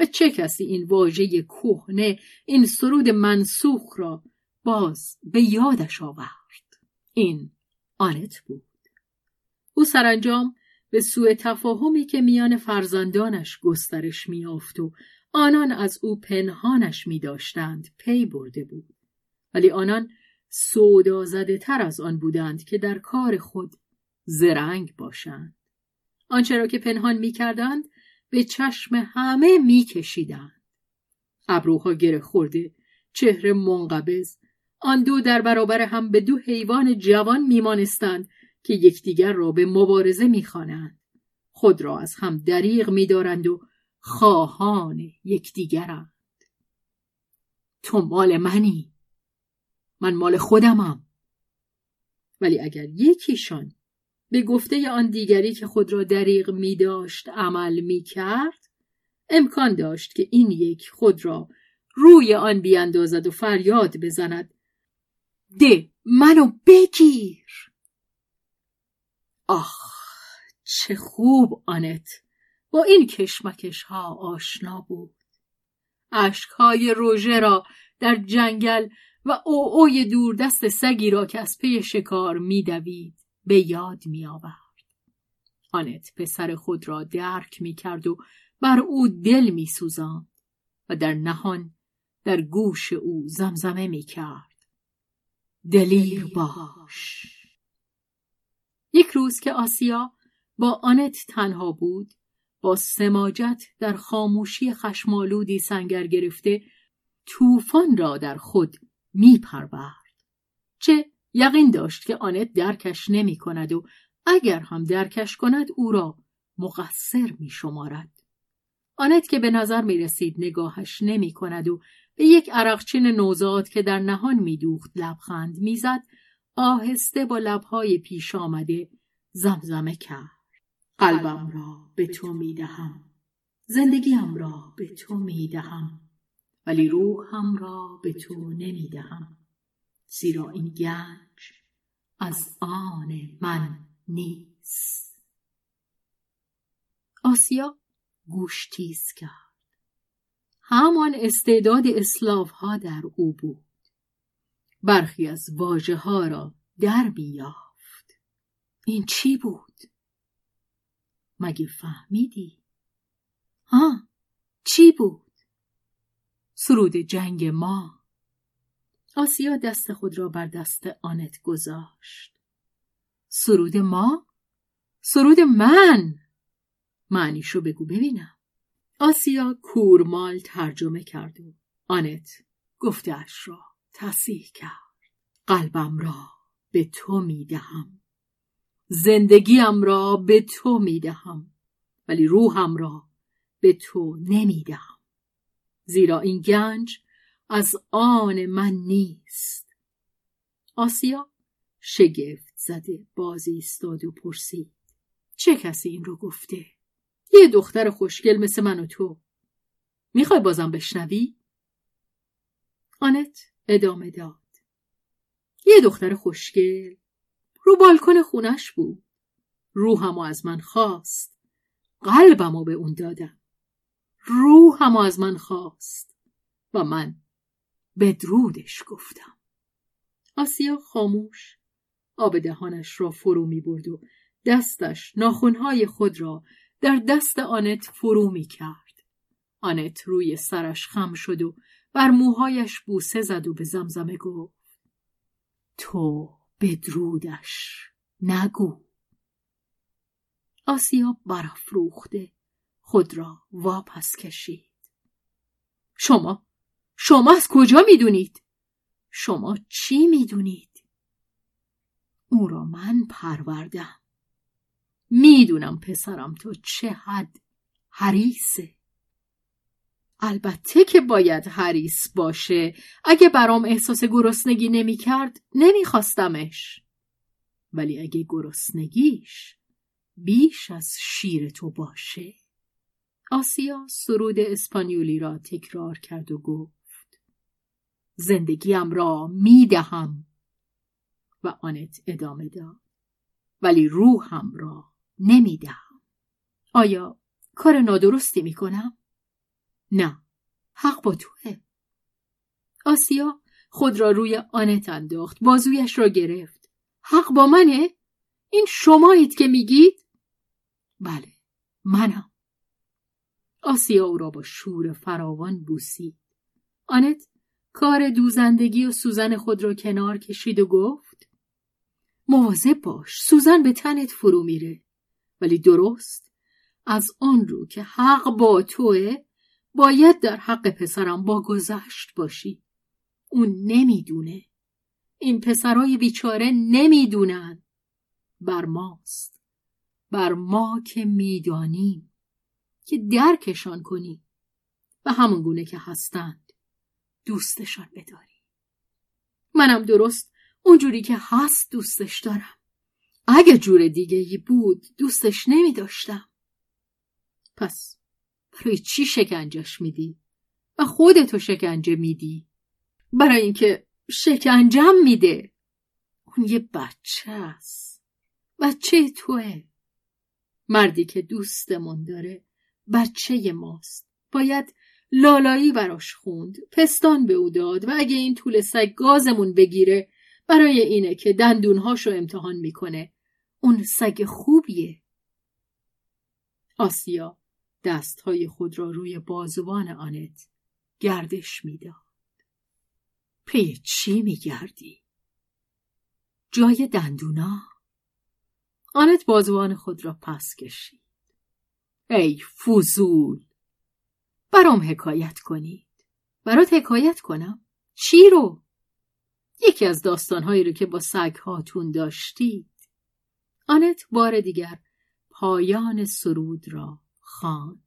و چه کسی این واژه کهنه این سرود منسوخ را باز به یادش آورد؟ این آنت بود. او سرانجام به سوء تفاهمی که میان فرزندانش گسترش میافت و آنان از او پنهانش می داشتند پی برده بود. ولی آنان سودا زده تر از آن بودند که در کار خود زرنگ باشند. آنچه را که پنهان می کردند به چشم همه می کشیدند ابروها گره خورده چهره منقبض آن دو در برابر هم به دو حیوان جوان میمانستند که یکدیگر را به مبارزه می‌خوانند. خود را از هم دریغ میدارند و خواهان یکدیگرند. تو مال منی. من مال خودمم. ولی اگر یکیشان به گفته آن دیگری که خود را دریغ می داشت عمل می کرد امکان داشت که این یک خود را روی آن بیاندازد و فریاد بزند. ده منو بگیر. آخ چه خوب آنت با این کشمکش ها آشنا بود. اشکهای روژه را در جنگل و اوی دور دست سگی را که از پی شکار میدوید به یاد می آورد. آنت پسر خود را درک می کرد و بر او دل می سوزاند و در نهان در گوش او زمزمه می کرد. دلیر باش یک روز که آسیا با آنت تنها بود با سماجت در خاموشی خشمالودی سنگر گرفته طوفان را در خود می پرورد. چه یقین داشت که آنت درکش نمی کند و اگر هم درکش کند او را مقصر می شمارد. آنت که به نظر می رسید نگاهش نمی کند و به یک عرقچین نوزاد که در نهان میدوخت لبخند می‌زد آهسته با لبهای پیش آمده زمزمه کرد قلبم را به تو می‌دهم زندگیم را به تو می‌دهم ولی روحم را به تو نمی‌دهم زیرا این گنج از آن من نیست آسیا گوش تیز کرد همان استعداد اسلاف ها در او بود. برخی از واجه ها را در بیافت. این چی بود؟ مگه فهمیدی؟ ها چی بود؟ سرود جنگ ما آسیا دست خود را بر دست آنت گذاشت. سرود ما؟ سرود من؟ معنیشو بگو ببینم. آسیا کورمال ترجمه کرد و آنت گفتهاش را تصیح کرد قلبم را به تو می‌دهم زندگیم را به تو می‌دهم ولی روحم را به تو نمی‌دهم زیرا این گنج از آن من نیست. آسیا شگفت زده بازی ایستاد و پرسید. چه کسی این رو گفته؟ یه دختر خوشگل مثل من و تو. می‌خوای بازم بشنوی؟ آنت ادامه داد. یه دختر خوشگل. رو بالکن خونش بود. روحمو از من خواست. قلبمو به اون دادم. روحمو از من خواست. و من بدرودش گفتم. آسیا خاموش آب دهانش را فرو می برد و دستش ناخونهای خود را در دست آنت فرو می کرد. آنت روی سرش خم شد و بر موهایش بوسه زد و به زمزمه گفت تو بدرودش نگو. آسیا برافروخته خود را واپس کشید. شما شما از کجا می‌دونید؟ شما چی می‌دونید؟ او را من پروردم. می‌دونم پسرم تو چه حد حریسه البته که باید حریس باشه. اگه برام احساس گرسنگی نمی‌کرد نمیخواستمش. ولی اگه گرسنگیش بیش از شیر تو باشه. آسیا سرود اسپانیولی را تکرار کرد و گفت زندگیم را می‌دهم و آنت ادامه داد ولی روحم را نمی‌دهم آیا کار نادرستی می‌کنم؟ نه حق با توه آسیا خود را روی آنت انداخت بازویش را گرفت حق با منه؟ این شمایید که میگید؟ بله منم آسیا او را با شور فراوان بوسید آنت کار دوزندگی و سوزن خود را کنار کشید و گفت مواظب باش سوزن به تنت فرو میره. ولی درست از آن رو که حق با توه باید در حق پسرم با گذشت باشی. اون نمی‌دونه. این پسرای بیچاره نمی‌دونن. بر ماست. بر ما که می‌دانیم. که درکشان کنی. و همون گونه که هستند دوستشان بداری منم درست اونجوری که هست دوستش دارم اگه جور دیگه ای بود دوستش نمی داشتم. پس برای چی شکنجش میدی؟ و خودتو شکنجه میدی؟ برای اینکه شکنجم میده اون یه بچه است بچه توه مردی که دوستمون داره بچه ماست باید لالایی براش خوند. پستان به او داد و اگه این طول سگ گازمون بگیره برای اینه که دندونهاشو امتحان می‌کنه. اون سگ خوبیه. آسیا دستهای خود را روی بازوان آنت گردش می‌داد. پی چی میگردی؟ جای دندونا؟ آنت بازوان خود را پس کشید. ای فوزول برام حکایت کنید. برات حکایت کنم. چی رو؟ یکی از داستانهایی رو که با سگ هاتون داشتید. آنت بار دیگر پایان سرود را خواند.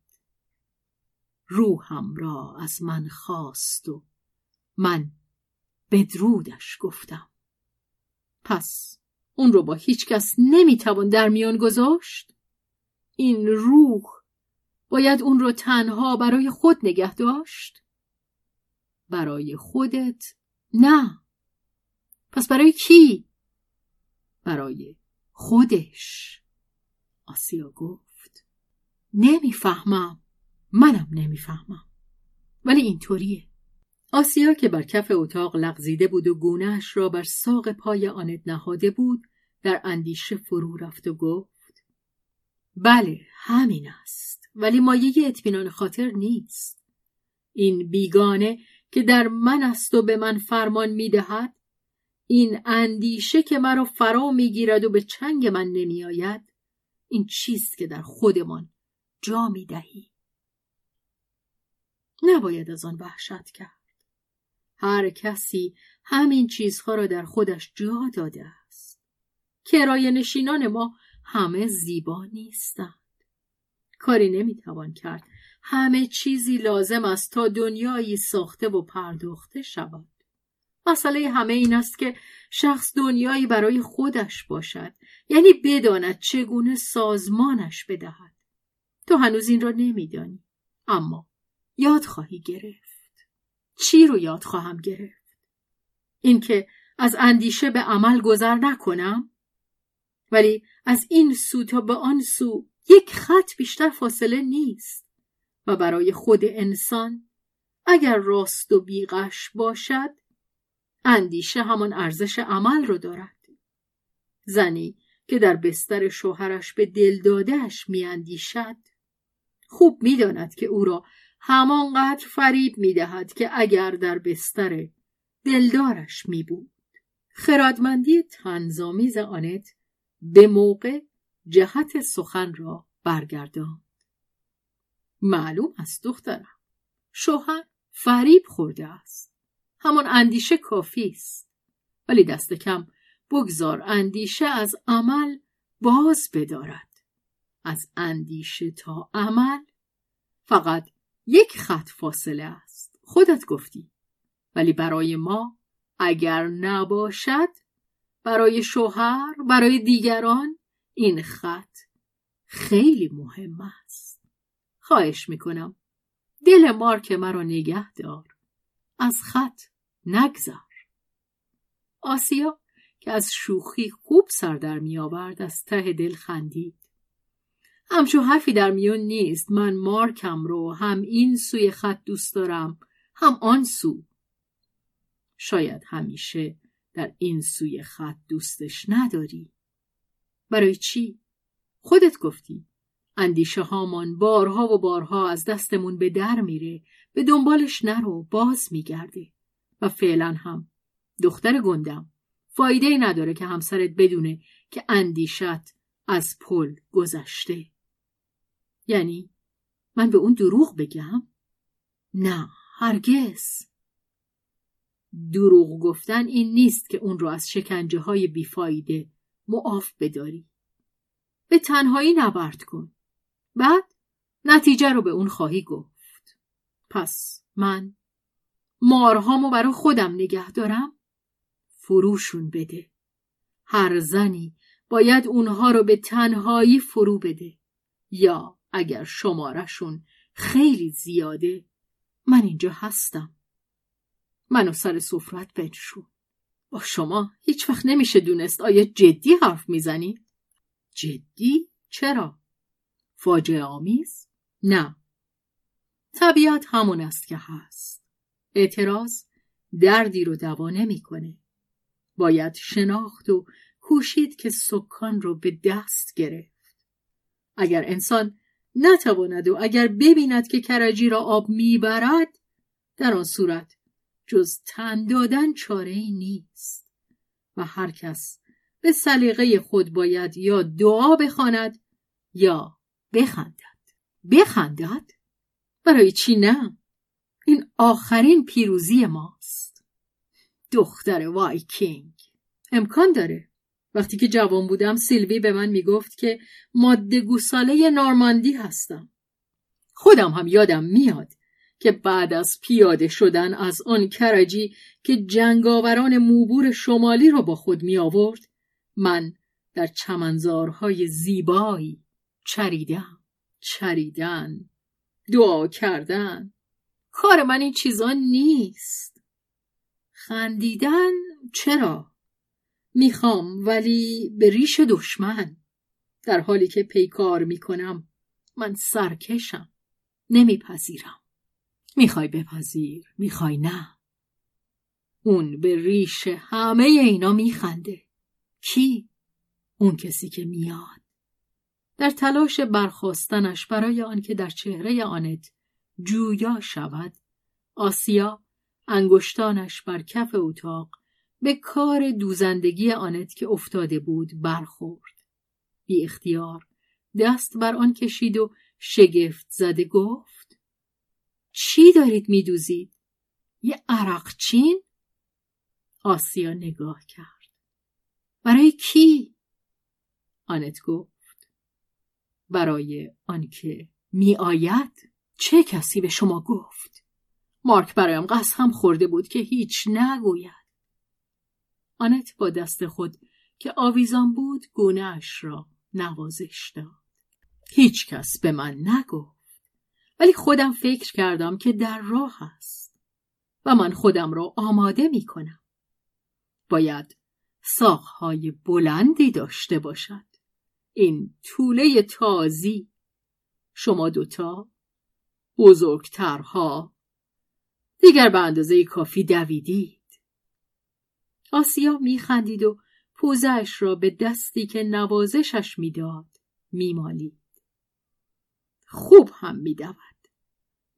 روحم را از من خواست و من بدرودش گفتم. پس اون رو با هیچ کس نمی‌توان در میان گذاشت؟ این روح باید اون رو تنها برای خود نگه داشت؟ برای خودت؟ نه. پس برای کی؟ برای خودش. آسیا گفت. نمی‌فهمم. منم نمی‌فهمم. ولی اینطوریه. آسیا که بر کف اتاق لغزیده بود و گونهش را بر ساق پای آنت نهاده بود در اندیشه فرو رفت و گفت بله همین است. ولی مایه اطمینان خاطر نیست. این بیگانه که در من است و به من فرمان می‌دهد این اندیشه که مرا فرا می‌گیرد و به چنگ من نمیآید این چیست که در خودمان جا می‌دهی؟ نباید از آن وحشت کرد. هر کسی همین چیزها را در خودش جا داده است. کرایه نشینان ما همه زیبا نیستند. کاری نمی‌توان کرد. همه چیزی لازم است تا دنیایی ساخته و پرداخته شود. مسئله همه این است که شخص دنیایی برای خودش باشد. یعنی بداند چگونه سازمانش بدهد. تو هنوز این را نمیدانی. اما یاد خواهی گرفت. چی رو یاد خواهم گرفت؟ اینکه از اندیشه به عمل گذر نکنم؟ ولی از این سو تا به آن سو یک خط بیشتر فاصله نیست و برای خود انسان اگر راست و بیغش باشد اندیشه همان ارزش عمل رو دارد زنی که در بستر شوهرش به دل دادهش میاندیشد خوب می‌داند که او را همانقدر فریب می‌دهد که اگر در بستر دلدارش می بود. خردمندی تنظامیز آنت به موقع جهت سخن را برگرداند. معلوم است دخترم. شوهر فریب خورده است. همان اندیشه کافی است. ولی دست کم بگذار اندیشه از عمل باز بدارد. از اندیشه تا عمل فقط یک خط فاصله است. خودت گفتی. ولی برای ما اگر نباشد برای شوهر برای دیگران این خط خیلی مهم است. خواهش می‌کنم. دل مارک مرا نگه دار. از خط نگذر. آسیا که از شوخی خوب سر در می آورد از ته دل خندید. همچون حرفی در میون نیست. من مارکم رو. هم این سوی خط دوست دارم. هم آن سو. شاید همیشه در این سوی خط دوستش نداری. برای چی؟ خودت گفتی. اندیشه هامان بارها و بارها از دستمون به در میره به دنبالش نرو باز میگرده. و فعلا هم. دختر گندم فایده نداره که همسرت بدونه که اندیشت از پل گذشته. یعنی من به اون دروغ بگم؟ نه هرگز. دروغ گفتن این نیست که اون رو از شکنجه های بیفایده معاف بداری. به تنهایی نبرد کن. بعد نتیجه رو به اون خواهی گفت. پس من مارهامو برای خودم نگه دارم. فروشون بده. هر زنی باید اونها رو به تنهایی فرو بده. یا اگر شمارشون خیلی زیاده من اینجا هستم. منو سر سفرت بنشون. با شما هیچ وقت نمیشه دونست آیا جدی حرف می‌زنی؟ جدی؟ چرا؟ فاجعه آمیز؟ نه طبیعت همون است که هست اعتراض دردی رو دوا نمی‌کنه باید شناخت و کوشید که سکان رو به دست گرفت اگر انسان نتواند و اگر ببیند که کرجی را آب می‌برد در آن صورت جز تن دادن چاره ای نیست. و هر کس به سلیقه خود باید یا دعا بخواند یا بخندد. بخندد؟ برای چی نه؟ این آخرین پیروزی ماست. دختر وایکینگ امکان داره. وقتی که جوان بودم سیلوی به من می‌گفت که ماده گوساله نارماندی هستم. خودم هم یادم میاد که بعد از پیاده شدن از آن کرجی که جنگاوران موبور شمالی را با خود می آورد من در چمنزارهای زیبایی چریدم چریدن دعا کردن. کار من این چیزا نیست. خندیدن چرا؟ می‌خوام ولی به ریش دشمن. در حالی که پیکار می‌کنم من سرکشم. نمیپذیرم. می‌خوای بپذیر می‌خوای نه. اون به ریش همه اینا میخنده. کی؟ اون کسی که میاد. در تلاش برخواستنش برای آنکه در چهره آنت جویا شود آسیا انگشتانش بر کف اتاق به کار دوزندگی آنت که افتاده بود برخورد. بی اختیار دست بر آن کشید و شگفت زده گفت چی دارید میدوزید؟ یه عرقچین؟ آسیا نگاه کرد. برای کی؟ آنت گفت. برای آنکه می آید؟ چه کسی به شما گفت؟ مارک برایم قسم خورده بود که هیچ نگوید. آنت با دست خود که آویزان بود گونهش را نوازش داد. هیچ کس به من نگفت. ولی خودم فکر کردم که در راه است و من خودم را آماده می کنم. باید ساخهای بلندی داشته باشد. این طوله تازی شما دوتا بزرگترها دیگر به اندازه کافی دویدید. آسیا میخندید و پوزش را به دستی که نوازشش می‌داد میمالید. خوب هم میدود.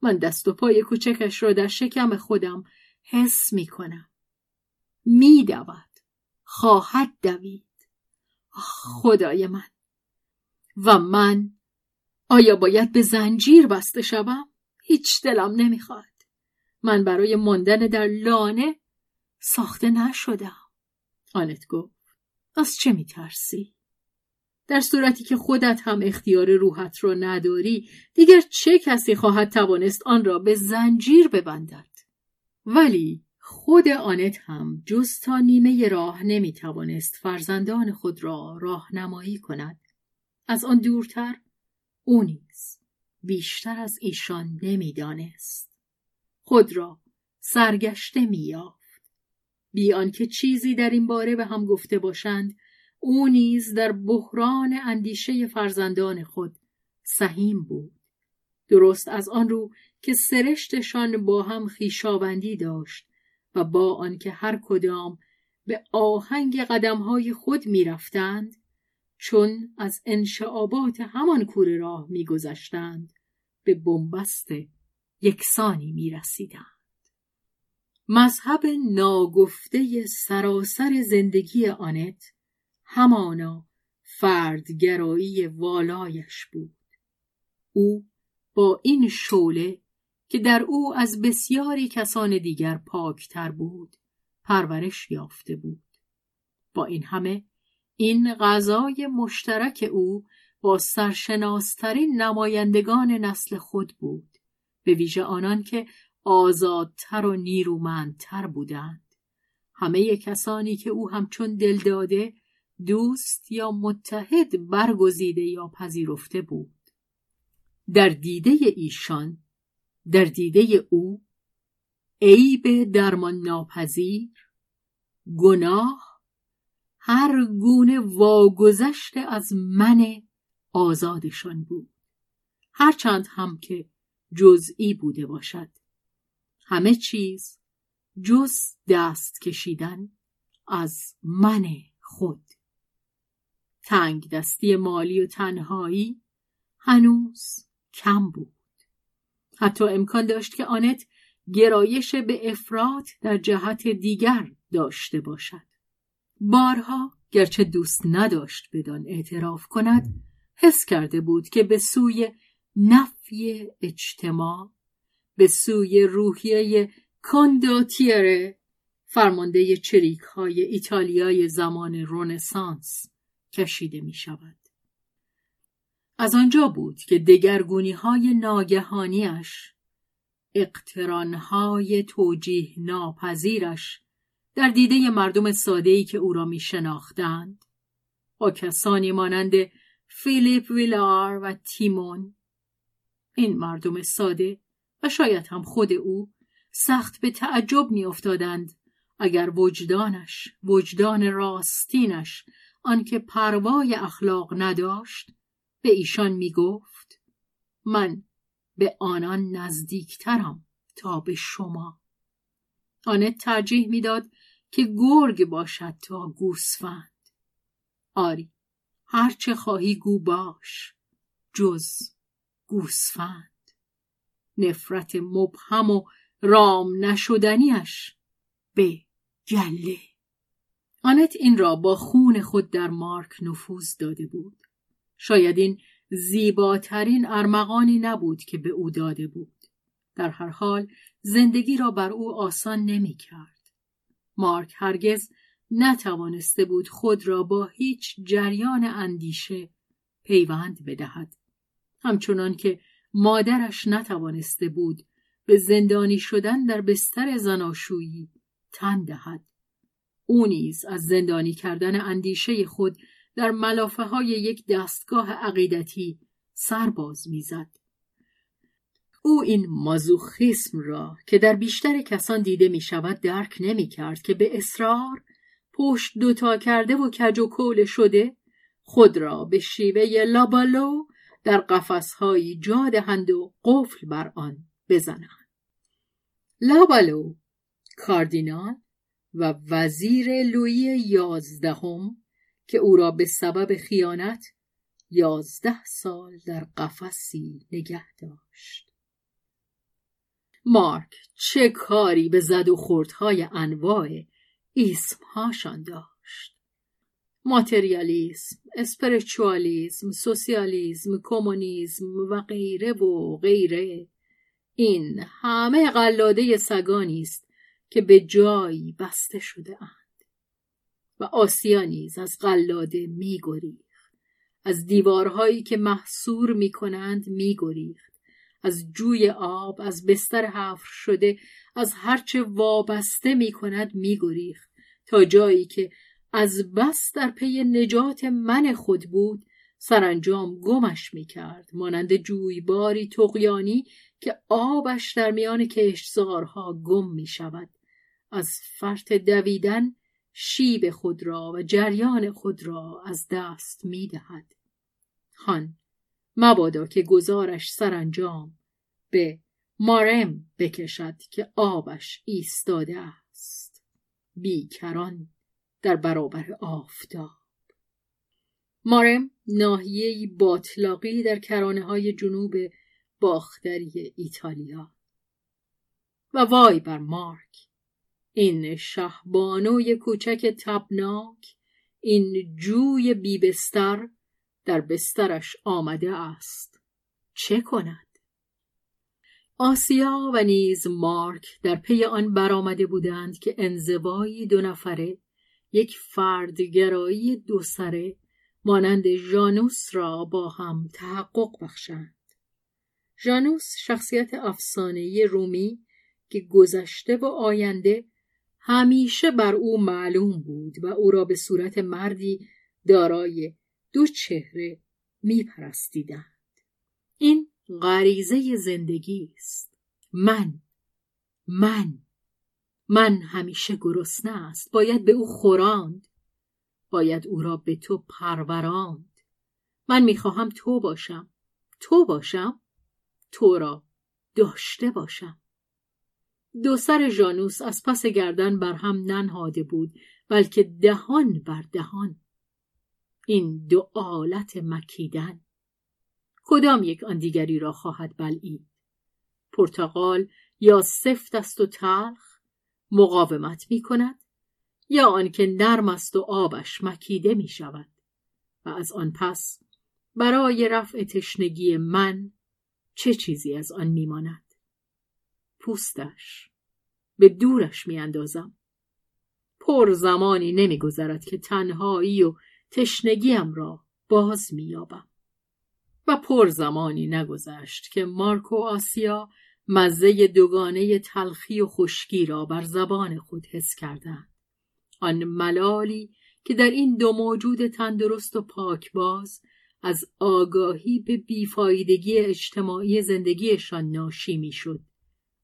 من دست و پای کوچکش را در شکم خودم حس می کنم. می دود. خواهد دوید. خدای من. و من آیا باید به زنجیر بسته شوم؟ هیچ دلم نمی‌خواد. من برای ماندن در لانه ساخته نشدم. آنت گفت. از چه میترسی؟ در صورتی که خودت هم اختیار روحت را نداری دیگر چه کسی خواهد توانست آن را به زنجیر ببندد؟ ولی خود آنت هم جز تا نیمه راه نمی توانست فرزندان خود را راهنمایی کند. از آن دورتر او نیز بیشتر از ایشان نمی‌دانست. خود را سرگشته مییافت. بی آنکه چیزی در این باره به هم گفته باشند او نیز در بحران اندیشه فرزندان خود سهیم بود. درست از آن رو که سرشتشان با هم خیشاوندی داشت و با آنکه هر کدام به آهنگ قدمهای خود می‌رفتند چون از انشعابات همان کوره راه میگذشتند به بنبست یکسانی می‌رسیدند. مذهب ناگفته سراسر زندگی آنت همانا فردگرایی والایش بود. او با این شوله که در او از بسیاری کسان دیگر پاکتر بود پرورش یافته بود. با این همه این غذای مشترک او با سرشناسترین نمایندگان نسل خود بود به ویژه آنان که آزادتر و نیرومندتر بودند. همه کسانی که او همچون دل داده دوست یا متحد برگزیده یا پذیرفته بود. در دیده ایشان در دیده او عیب درمان ناپذیر گناه هر گونه واگذشت از من آزادشان بود. هرچند هم که جزئی بوده باشد. همه چیز جز دست کشیدن از من خود. تنگ دستی مالی و تنهایی هنوز کم بود. حتی امکان داشت که آنت گرایش به افراد در جهت دیگر داشته باشد. بارها گرچه دوست نداشت بدان اعتراف کند حس کرده بود که به سوی نفی اجتماع به سوی روحیه کانداتیره فرمانده چریک های ایتالیای زمان رونسانس کشیده می شود. از آنجا بود که دگرگونی های ناگهانیش اقتران های توجیه ناپذیرش در دیده مردم ساده‌ای که او را می شناختند با کسانی مانند فیلیپ ویلار و تیمون این مردم ساده و شاید هم خود او سخت به تعجب می افتادند اگر وجدانش وجدان راستینش آنکه پروای اخلاق نداشت به ایشان می گفت من به آنان نزدیکترم تا به شما. آنت ترجیح می‌داد که گرگ باشد تا گوسفند. آری هرچه خواهی گو باش جز گوسفند. نفرت مبهم و رام نشدنیش به گله. آنت این را با خون خود در مارک نفوذ داده بود شاید این زیباترین ارمغانی نبود که به او داده بود در هر حال زندگی را بر او آسان نمی کرد. مارک هرگز نتوانسته بود خود را با هیچ جریان اندیشه پیوند بدهد. همچنان که مادرش نتوانسته بود به زندانی شدن در بستر زناشویی تن دهد. او نیز از زندانی کردن اندیشه خود در ملافه های یک دستگاه عقیدتی سرباز می‌زد. او این مازوخیسم را که در بیشتر کسان دیده می شود درک نمی کرد که به اصرار پشت دوتا کرده و کج و کول شده خود را به شیوه لابالو در قفسهایی جا دهند و قفل بر آن بزنند. لابالو کاردینال و وزیر لویی یازدهم که او را به سبب خیانت یازده سال در قفسی نگه داشت. مارک چه کاری به زد و خوردهای انواع اسمهاشان داشت. ماتریالیسم، اسپریچوالیسم، سوسیالیسم، کمونیسم و غیره و غیره این همه قلاده سگانی است که به جایی بسته شده اند. و آسیا نیز از قلاده میگریخت از دیوارهایی که محصور می‌کنند میگریخت از جوی آب از بستر حفر شده از هرچه وابسته می‌کند میگریخت تا جایی که از بس در پی نجات من خود بود سرانجام گمش می‌کرد مانند جویباری تقیانی که آبش در میان کشتزارها گم می شود. از فرط دویدن شیب خود را و جریان خود را از دست می دهد. خان مبادا که گزارش سرانجام به مارم بکشد که آبش ایستاده است. بیکران در برابر آفتاب. مارم ناحیه‌ای باطلاقی در کرانه های جنوب باختری ایتالیا. و وای بر مارک. این شهبانوی کوچک تبناک این جوی بیبستر در بسترش آمده است. چه کند؟ آسیا و نیز مارک در پی آن برآمده بودند که انزوایی دو نفره یک فردگرایی دو سره مانند ژانوس را با هم تحقق بخشند. ژانوس شخصیت افسانهای رومی که گذشته و آینده همیشه بر او معلوم بود و او را به صورت مردی دارای دو چهره میپرستیدند. این غریزه زندگی است. من من من همیشه گرسنه است. باید به او خوراند. باید او را به تو پروراند. من می‌خواهم تو باشم. تو باشم تو را داشته باشم. دو سر ژانوس از پس گردن بر هم ننهاده بود بلکه دهان بر دهان. این دو آلت مکیدن. کدام یک آن دیگری را خواهد بلعید؟ پرتقال یا سفت است و تلخ مقاومت می کند یا آنکه نرم است و آبش مکیده می شود؟ و از آن پس برای رفع تشنگی من چه چیزی از آن میماند پوستش. به دورش میاندازم. پر زمانی نمیگذرد که تنهایی و تشنگیم را باز مییابم. و پر زمانی نگذشت که مارکو آسیا مزه دوگانه تلخی و خشکی را بر زبان خود حس کردند. آن ملالی که در این دو موجود تندرست و پاکباز از آگاهی به بیفایدگی اجتماعی زندگیشان ناشی می‌شد.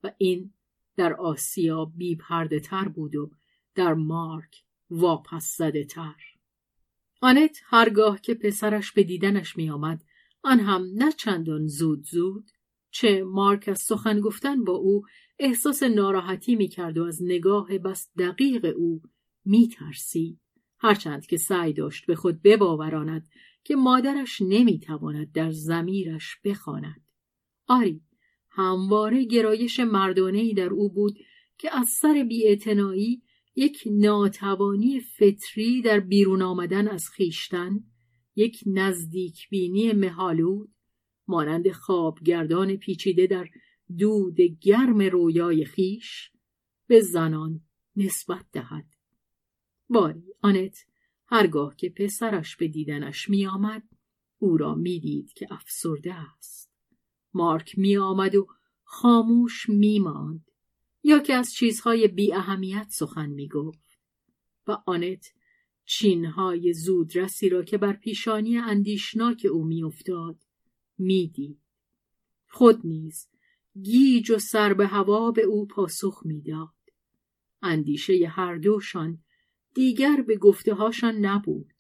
و این در آسیا بی پرده تر بود و در مارک واپس زده تر. آنت هرگاه که پسرش به دیدنش می آمد آن هم نه چندان زود زود چه مارک از سخن گفتن با او احساس ناراحتی می کرد و از نگاه بس دقیق او می ترسید. هرچند که سعی داشت به خود بباوراند که مادرش نمی تواند در زمیرش بخواند. آری همواره گرایش مردانهای در او بود که از سر بیاعتنایی یک ناتوانی فطری در بیرون آمدن از خیشتن یک نزدیک بینی مهالود مانند خوابگردان پیچیده در دود گرم رویای خیش به زنان نسبت دهد. باری آنت هرگاه که پسرش به دیدنش می آمد او را می‌دید که افسرده است. مارک می آمد و خاموش می ماند یا که از چیزهای بی اهمیت سخن می گفت و آنت چینهای زودرسی را که بر پیشانی اندیشناک او میافتاد می‌دید. خود نیز گیج و سر به هوا به او پاسخ می‌داد. اندیشه هر دوشان دیگر به گفته هاشان نبود.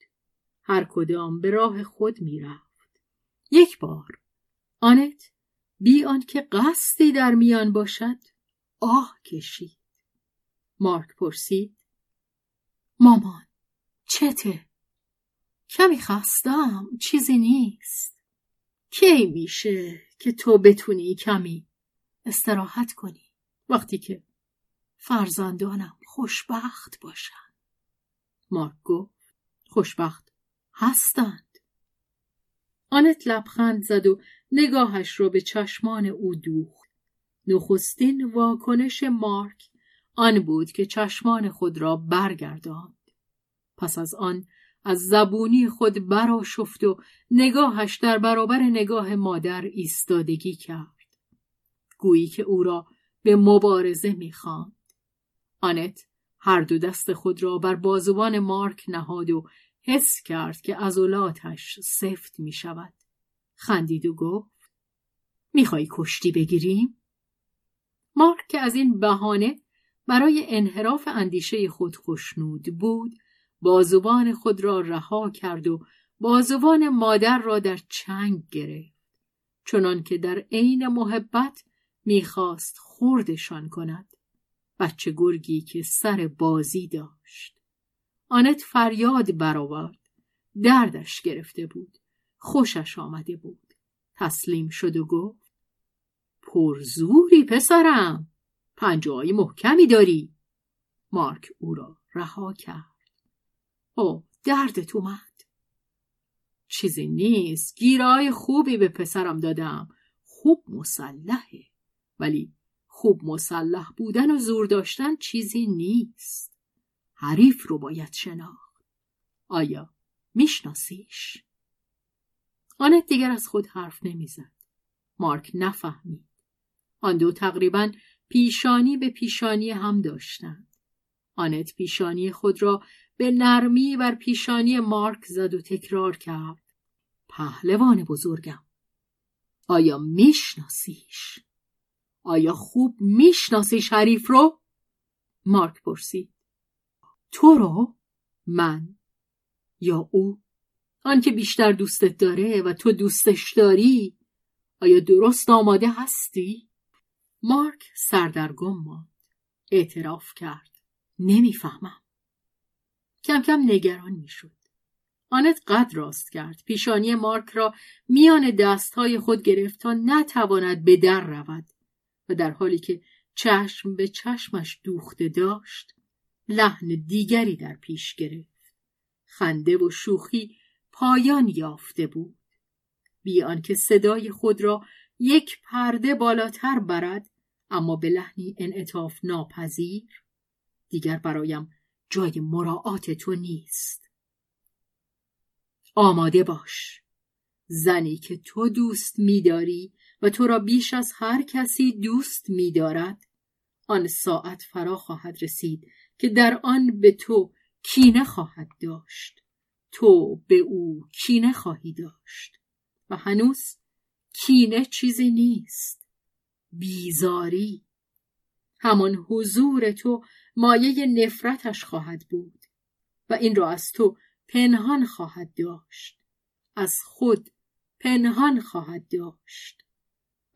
هر کدام به راه خود می‌رفت. یک بار آنت بی آنکه قصدی در میان باشد آه کشید. مارک پرسید مامان چته؟ کمی خستم چیزی نیست. کی میشه که تو بتونی کمی استراحت کنی؟ وقتی که فرزندانم خوشبخت باشن. مارک گفت خوشبخت هستند آنت لبخند زد و نگاهش را به چشمان او دوخت. نخستین واکنش مارک آن بود که چشمان خود را برگرداند. پس از آن از زبونی خود براشفت و نگاهش در برابر نگاه مادر ایستادگی کرد. گویی که او را به مبارزه می‌خواند. آنت هر دو دست خود را بر بازوان مارک نهاد و حس کرد که عضلاتش سفت می شود. خندید و گفت می‌خوای کشتی بگیریم؟ مارک که از این بهانه برای انحراف اندیشه خود خوشنود بود بازوان خود را رها کرد و بازوان مادر را در چنگ گرفت چنان که در عین محبت می‌خواست خوردشان کند بچه گرگی که سر بازی داشت آنت فریاد برآورد. دردش گرفته بود. خوشش آمده بود. تسلیم شد و گفت پرزوری پسرم. پنجه محکمی داری. مارک او را رها کرد. او دردت اومد. چیزی نیست. گیرای خوبی به پسرم دادم. خوب مسلحه. ولی خوب مسلح بودن و زور داشتن چیزی نیست. حریف رو باید شناخت. آیا میشناسیش؟ آنت دیگر از خود حرف نمی‌زد. مارک نفهمید. آن دو تقریبا پیشانی به پیشانی هم داشتند. آنت پیشانی خود را به نرمی بر پیشانی مارک زد و تکرار کرد. پهلوان بزرگم آیا میشناسیش؟ آیا خوب می‌شناسی شریف رو؟ مارک پرسید. تو رو؟ من یا او؟ آنکه بیشتر دوستت داره و تو دوستش داری آیا درست آماده هستی؟ مارک سردرگم ماند اعتراف کرد نمی‌فهمم کم کم نگران می‌شد آنت قد راست کرد پیشانی مارک را میان دستهای خود گرفت تا نتواند به در رود و در حالی که چشم به چشمش دوخته داشت لحن دیگری در پیش گرفت. خنده و شوخی پایان یافته بود. بیان که صدای خود را یک پرده بالاتر برد اما به لحنی انعطاف ناپذیر دیگر برایم جای مراعات تو نیست. آماده باش. زنی که تو دوست میداری و تو را بیش از هر کسی دوست میدارد آن ساعت فرا خواهد رسید که در آن به تو کینه خواهد داشت تو به او کینه خواهی داشت؟ و هنوز کینه چیزی نیست بیزاری. همان حضور تو مایه نفرتش خواهد بود و این را از تو پنهان خواهد داشت. از خود پنهان خواهد داشت.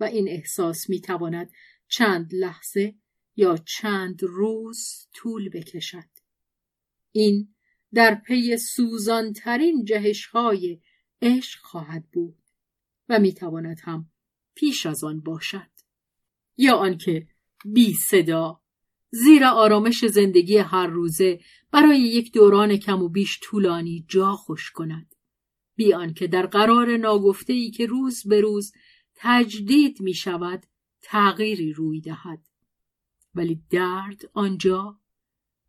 و این احساس می تواند چند لحظه یا چند روز طول بکشد. این در پی سوزانترین جهش های عشق خواهد بود و می تواند هم پیش از آن باشد. یا آنکه بی صدا زیرا آرامش زندگی هر روزه برای یک دوران کم و بیش طولانی جا خوش کند. بیان که در قرار ناگفته ای که روز به روز تجدید می شود تغییری روی دهد. ولی درد آنجا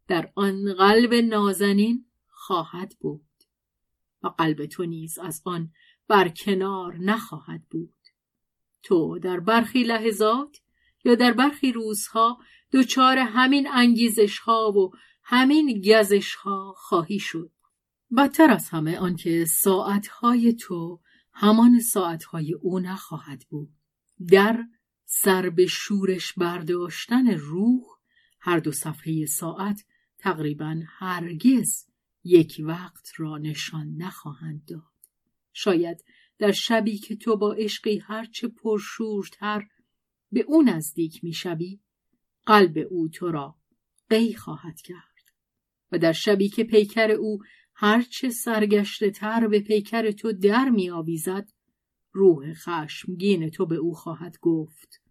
در آن قلب نازنین خواهد بود و قلب تو نیز از آن برکنار نخواهد بود. تو در برخی لحظات یا در برخی روزها دچار همین انگیزش ها و همین گزش ها خواهی شد. بدتر از همه آنکه ساعتهای تو همان ساعتهای او نخواهد بود. در سر به شورش برداشتن روح هر دو صفحه ساعت تقریبا هرگز یک وقت را نشان نخواهند داد. شاید در شبی که تو با عشقی هرچه پرشورتر به او نزدیک می‌شوی قلب او تو را قی خواهد کرد. و در شبی که پیکر او هرچه سرگشته تر به پیکر تو در می آویزد روح خشمگین تو به او خواهد گفت.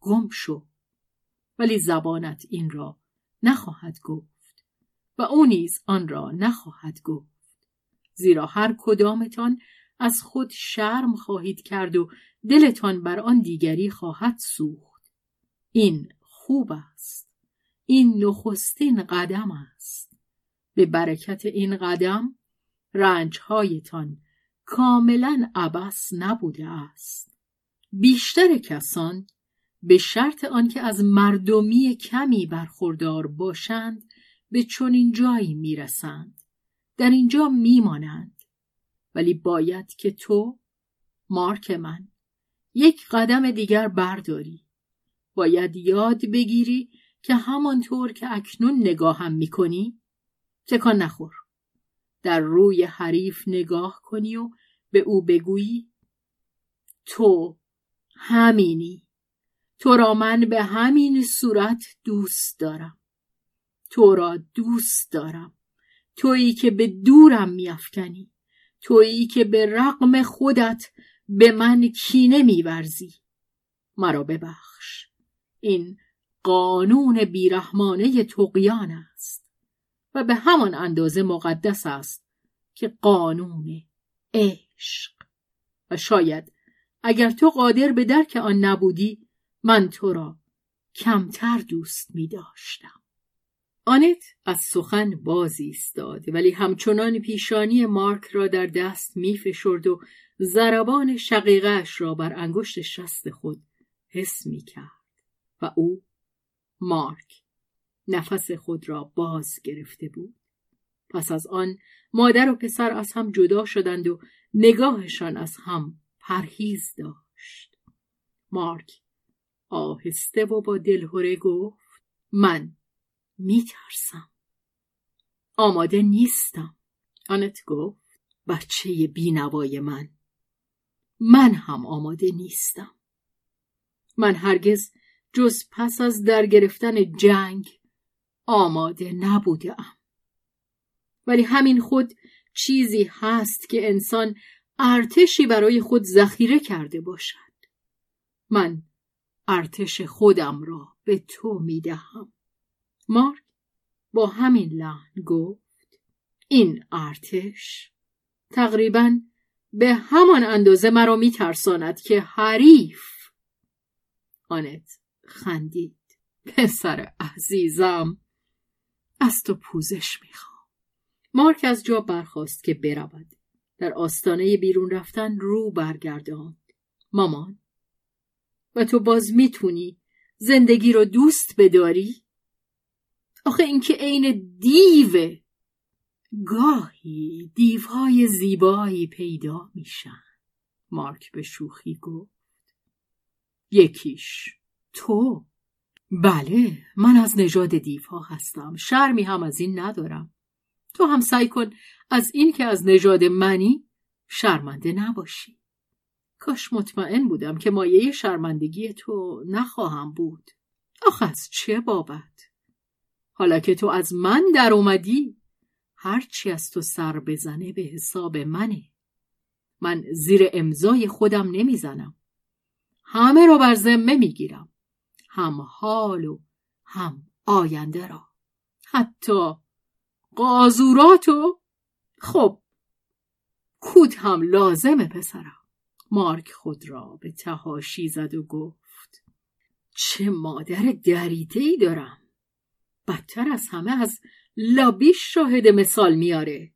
گم شو. ولی زبانت این را نخواهد گفت و او نیز آن را نخواهد گفت. زیرا هر کدامتان از خود شرم خواهید کرد و دلتان بر آن دیگری خواهد سوخت. این خوب است. این نخستین قدم است. به برکت این قدم رنجهایتان کاملا عبس نبوده است. بیشتر کسان به شرط آنکه از مردمی کمی برخوردار باشند به چنین جایی می‌رسند. در اینجا میمانند. ولی باید که تو مارک من یک قدم دیگر برداری. باید یاد بگیری که همانطور که اکنون نگاهم می‌کنی تکان نخور. در روی حریف نگاه کنی و به او بگویی تو همینی. تو را من به همین صورت دوست دارم. تو را دوست دارم. تویی که به دورم میافکنی. تویی که به رقم خودت به من کینه میورزی. مرا ببخش. این قانون بیرحمانه تقیان است. و به همان اندازه مقدس است که قانون عشق و شاید اگر تو قادر به درک آن نبودی من تو را کمتر دوست می داشتم. آنت از سخن باز ایستاد ولی همچنان پیشانی مارک را در دست می فشرد و ضربان شقیقش را بر انگشت شست خود حس می کرد و او مارک نفس خود را باز گرفته بود. پس از آن مادر و پسر از هم جدا شدند و نگاهشان از هم پرهیز داشت. مارک آهسته و با دلهوره گفت من میترسم. آماده نیستم. آنت گفت بچه بینوای من من هم آماده نیستم. من هرگز جز پس از در گرفتن جنگ آماده نبودم ولی همین خود چیزی هست که انسان ارتشی برای خود ذخیره کرده باشد. من ارتش خودم را به تو می‌دهم. مارک با همین لحن گفت این ارتش تقریبا به همان اندازه مرا میترساند که حریف. آنت خندید. پسر عزیزم. از تو پوزش می‌خوام. مارک از جا برخواست که برود. در آستانه بیرون رفتن رو برگرداند. مامان و تو باز می‌تونی زندگی رو دوست بداری؟ آخه اینکه عین دیوه گاهی دیوهای زیبایی پیدا میشن. مارک به شوخی گفت. یکیش تو. بله من از نژاد دیوها هستم. شرمی هم از این ندارم. تو هم سعی کن از این که از نژاد منی شرمنده نباشی. کاش مطمئن بودم که مایه شرمندگی تو نخواهم بود. آخ از چه بابت؟ حالا که تو از من در اومدی هرچی از تو سر بزنه به حساب منه. من زیر امضای خودم نمی‌زنم. همه رو بر ذمه می‌گیرم. هم حال و هم آینده را. حتی قازوراتو خب کود هم لازمه پسرم مارک خود را به تهاشی زد و گفت چه مادر دریده ای دارم. بدتر از همه از لابیش شاهد مثال میاره.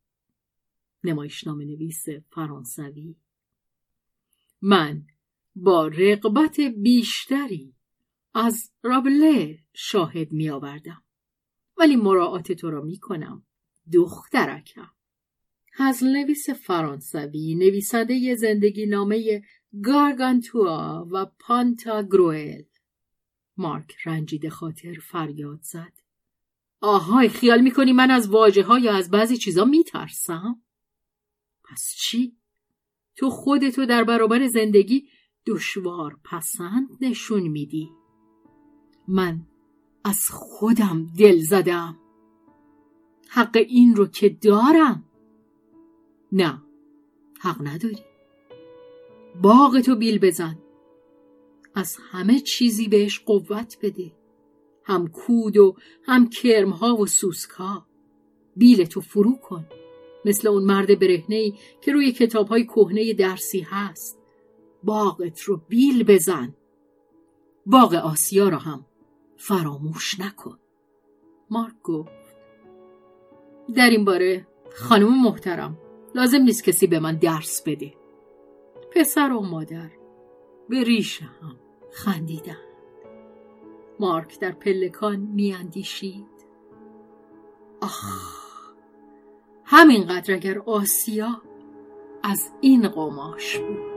نمایشنامه نویس فرانسوی. من با رقبت بیشتری از رابله شاهد می آوردم. ولی مراعات تو را می کنم. دخترکم. هزل نویس فرانسوی نویسنده زندگی نامه گارگانتوا و پانتا گروئل مارک رنجیده خاطر فریاد زد آهای خیال می‌کنی من از واجه ها یا از بعضی چیزا میترسم؟ پس چی؟ تو خودتو در برابر زندگی دشوار پسند نشون میدی من از خودم دل زدم. حق این رو که دارم. نه حق نداری. باغ تو بیل بزن. از همه چیزی بهش قوت بده. هم کود و هم کرمها و سوسکا بیل تو فرو کن. مثل اون مرد برهنه که روی کتاب های کهنه درسی هست. باغت رو بیل بزن. باغ آسیا رو هم فراموش نکن. مارک گفت در این باره خانم محترم لازم نیست کسی به من درس بده. پسر و مادر به ریش هم خندیدن مارک در پلکان میاندیشید. آخ همینقدر اگر آسیا از این قماش بود.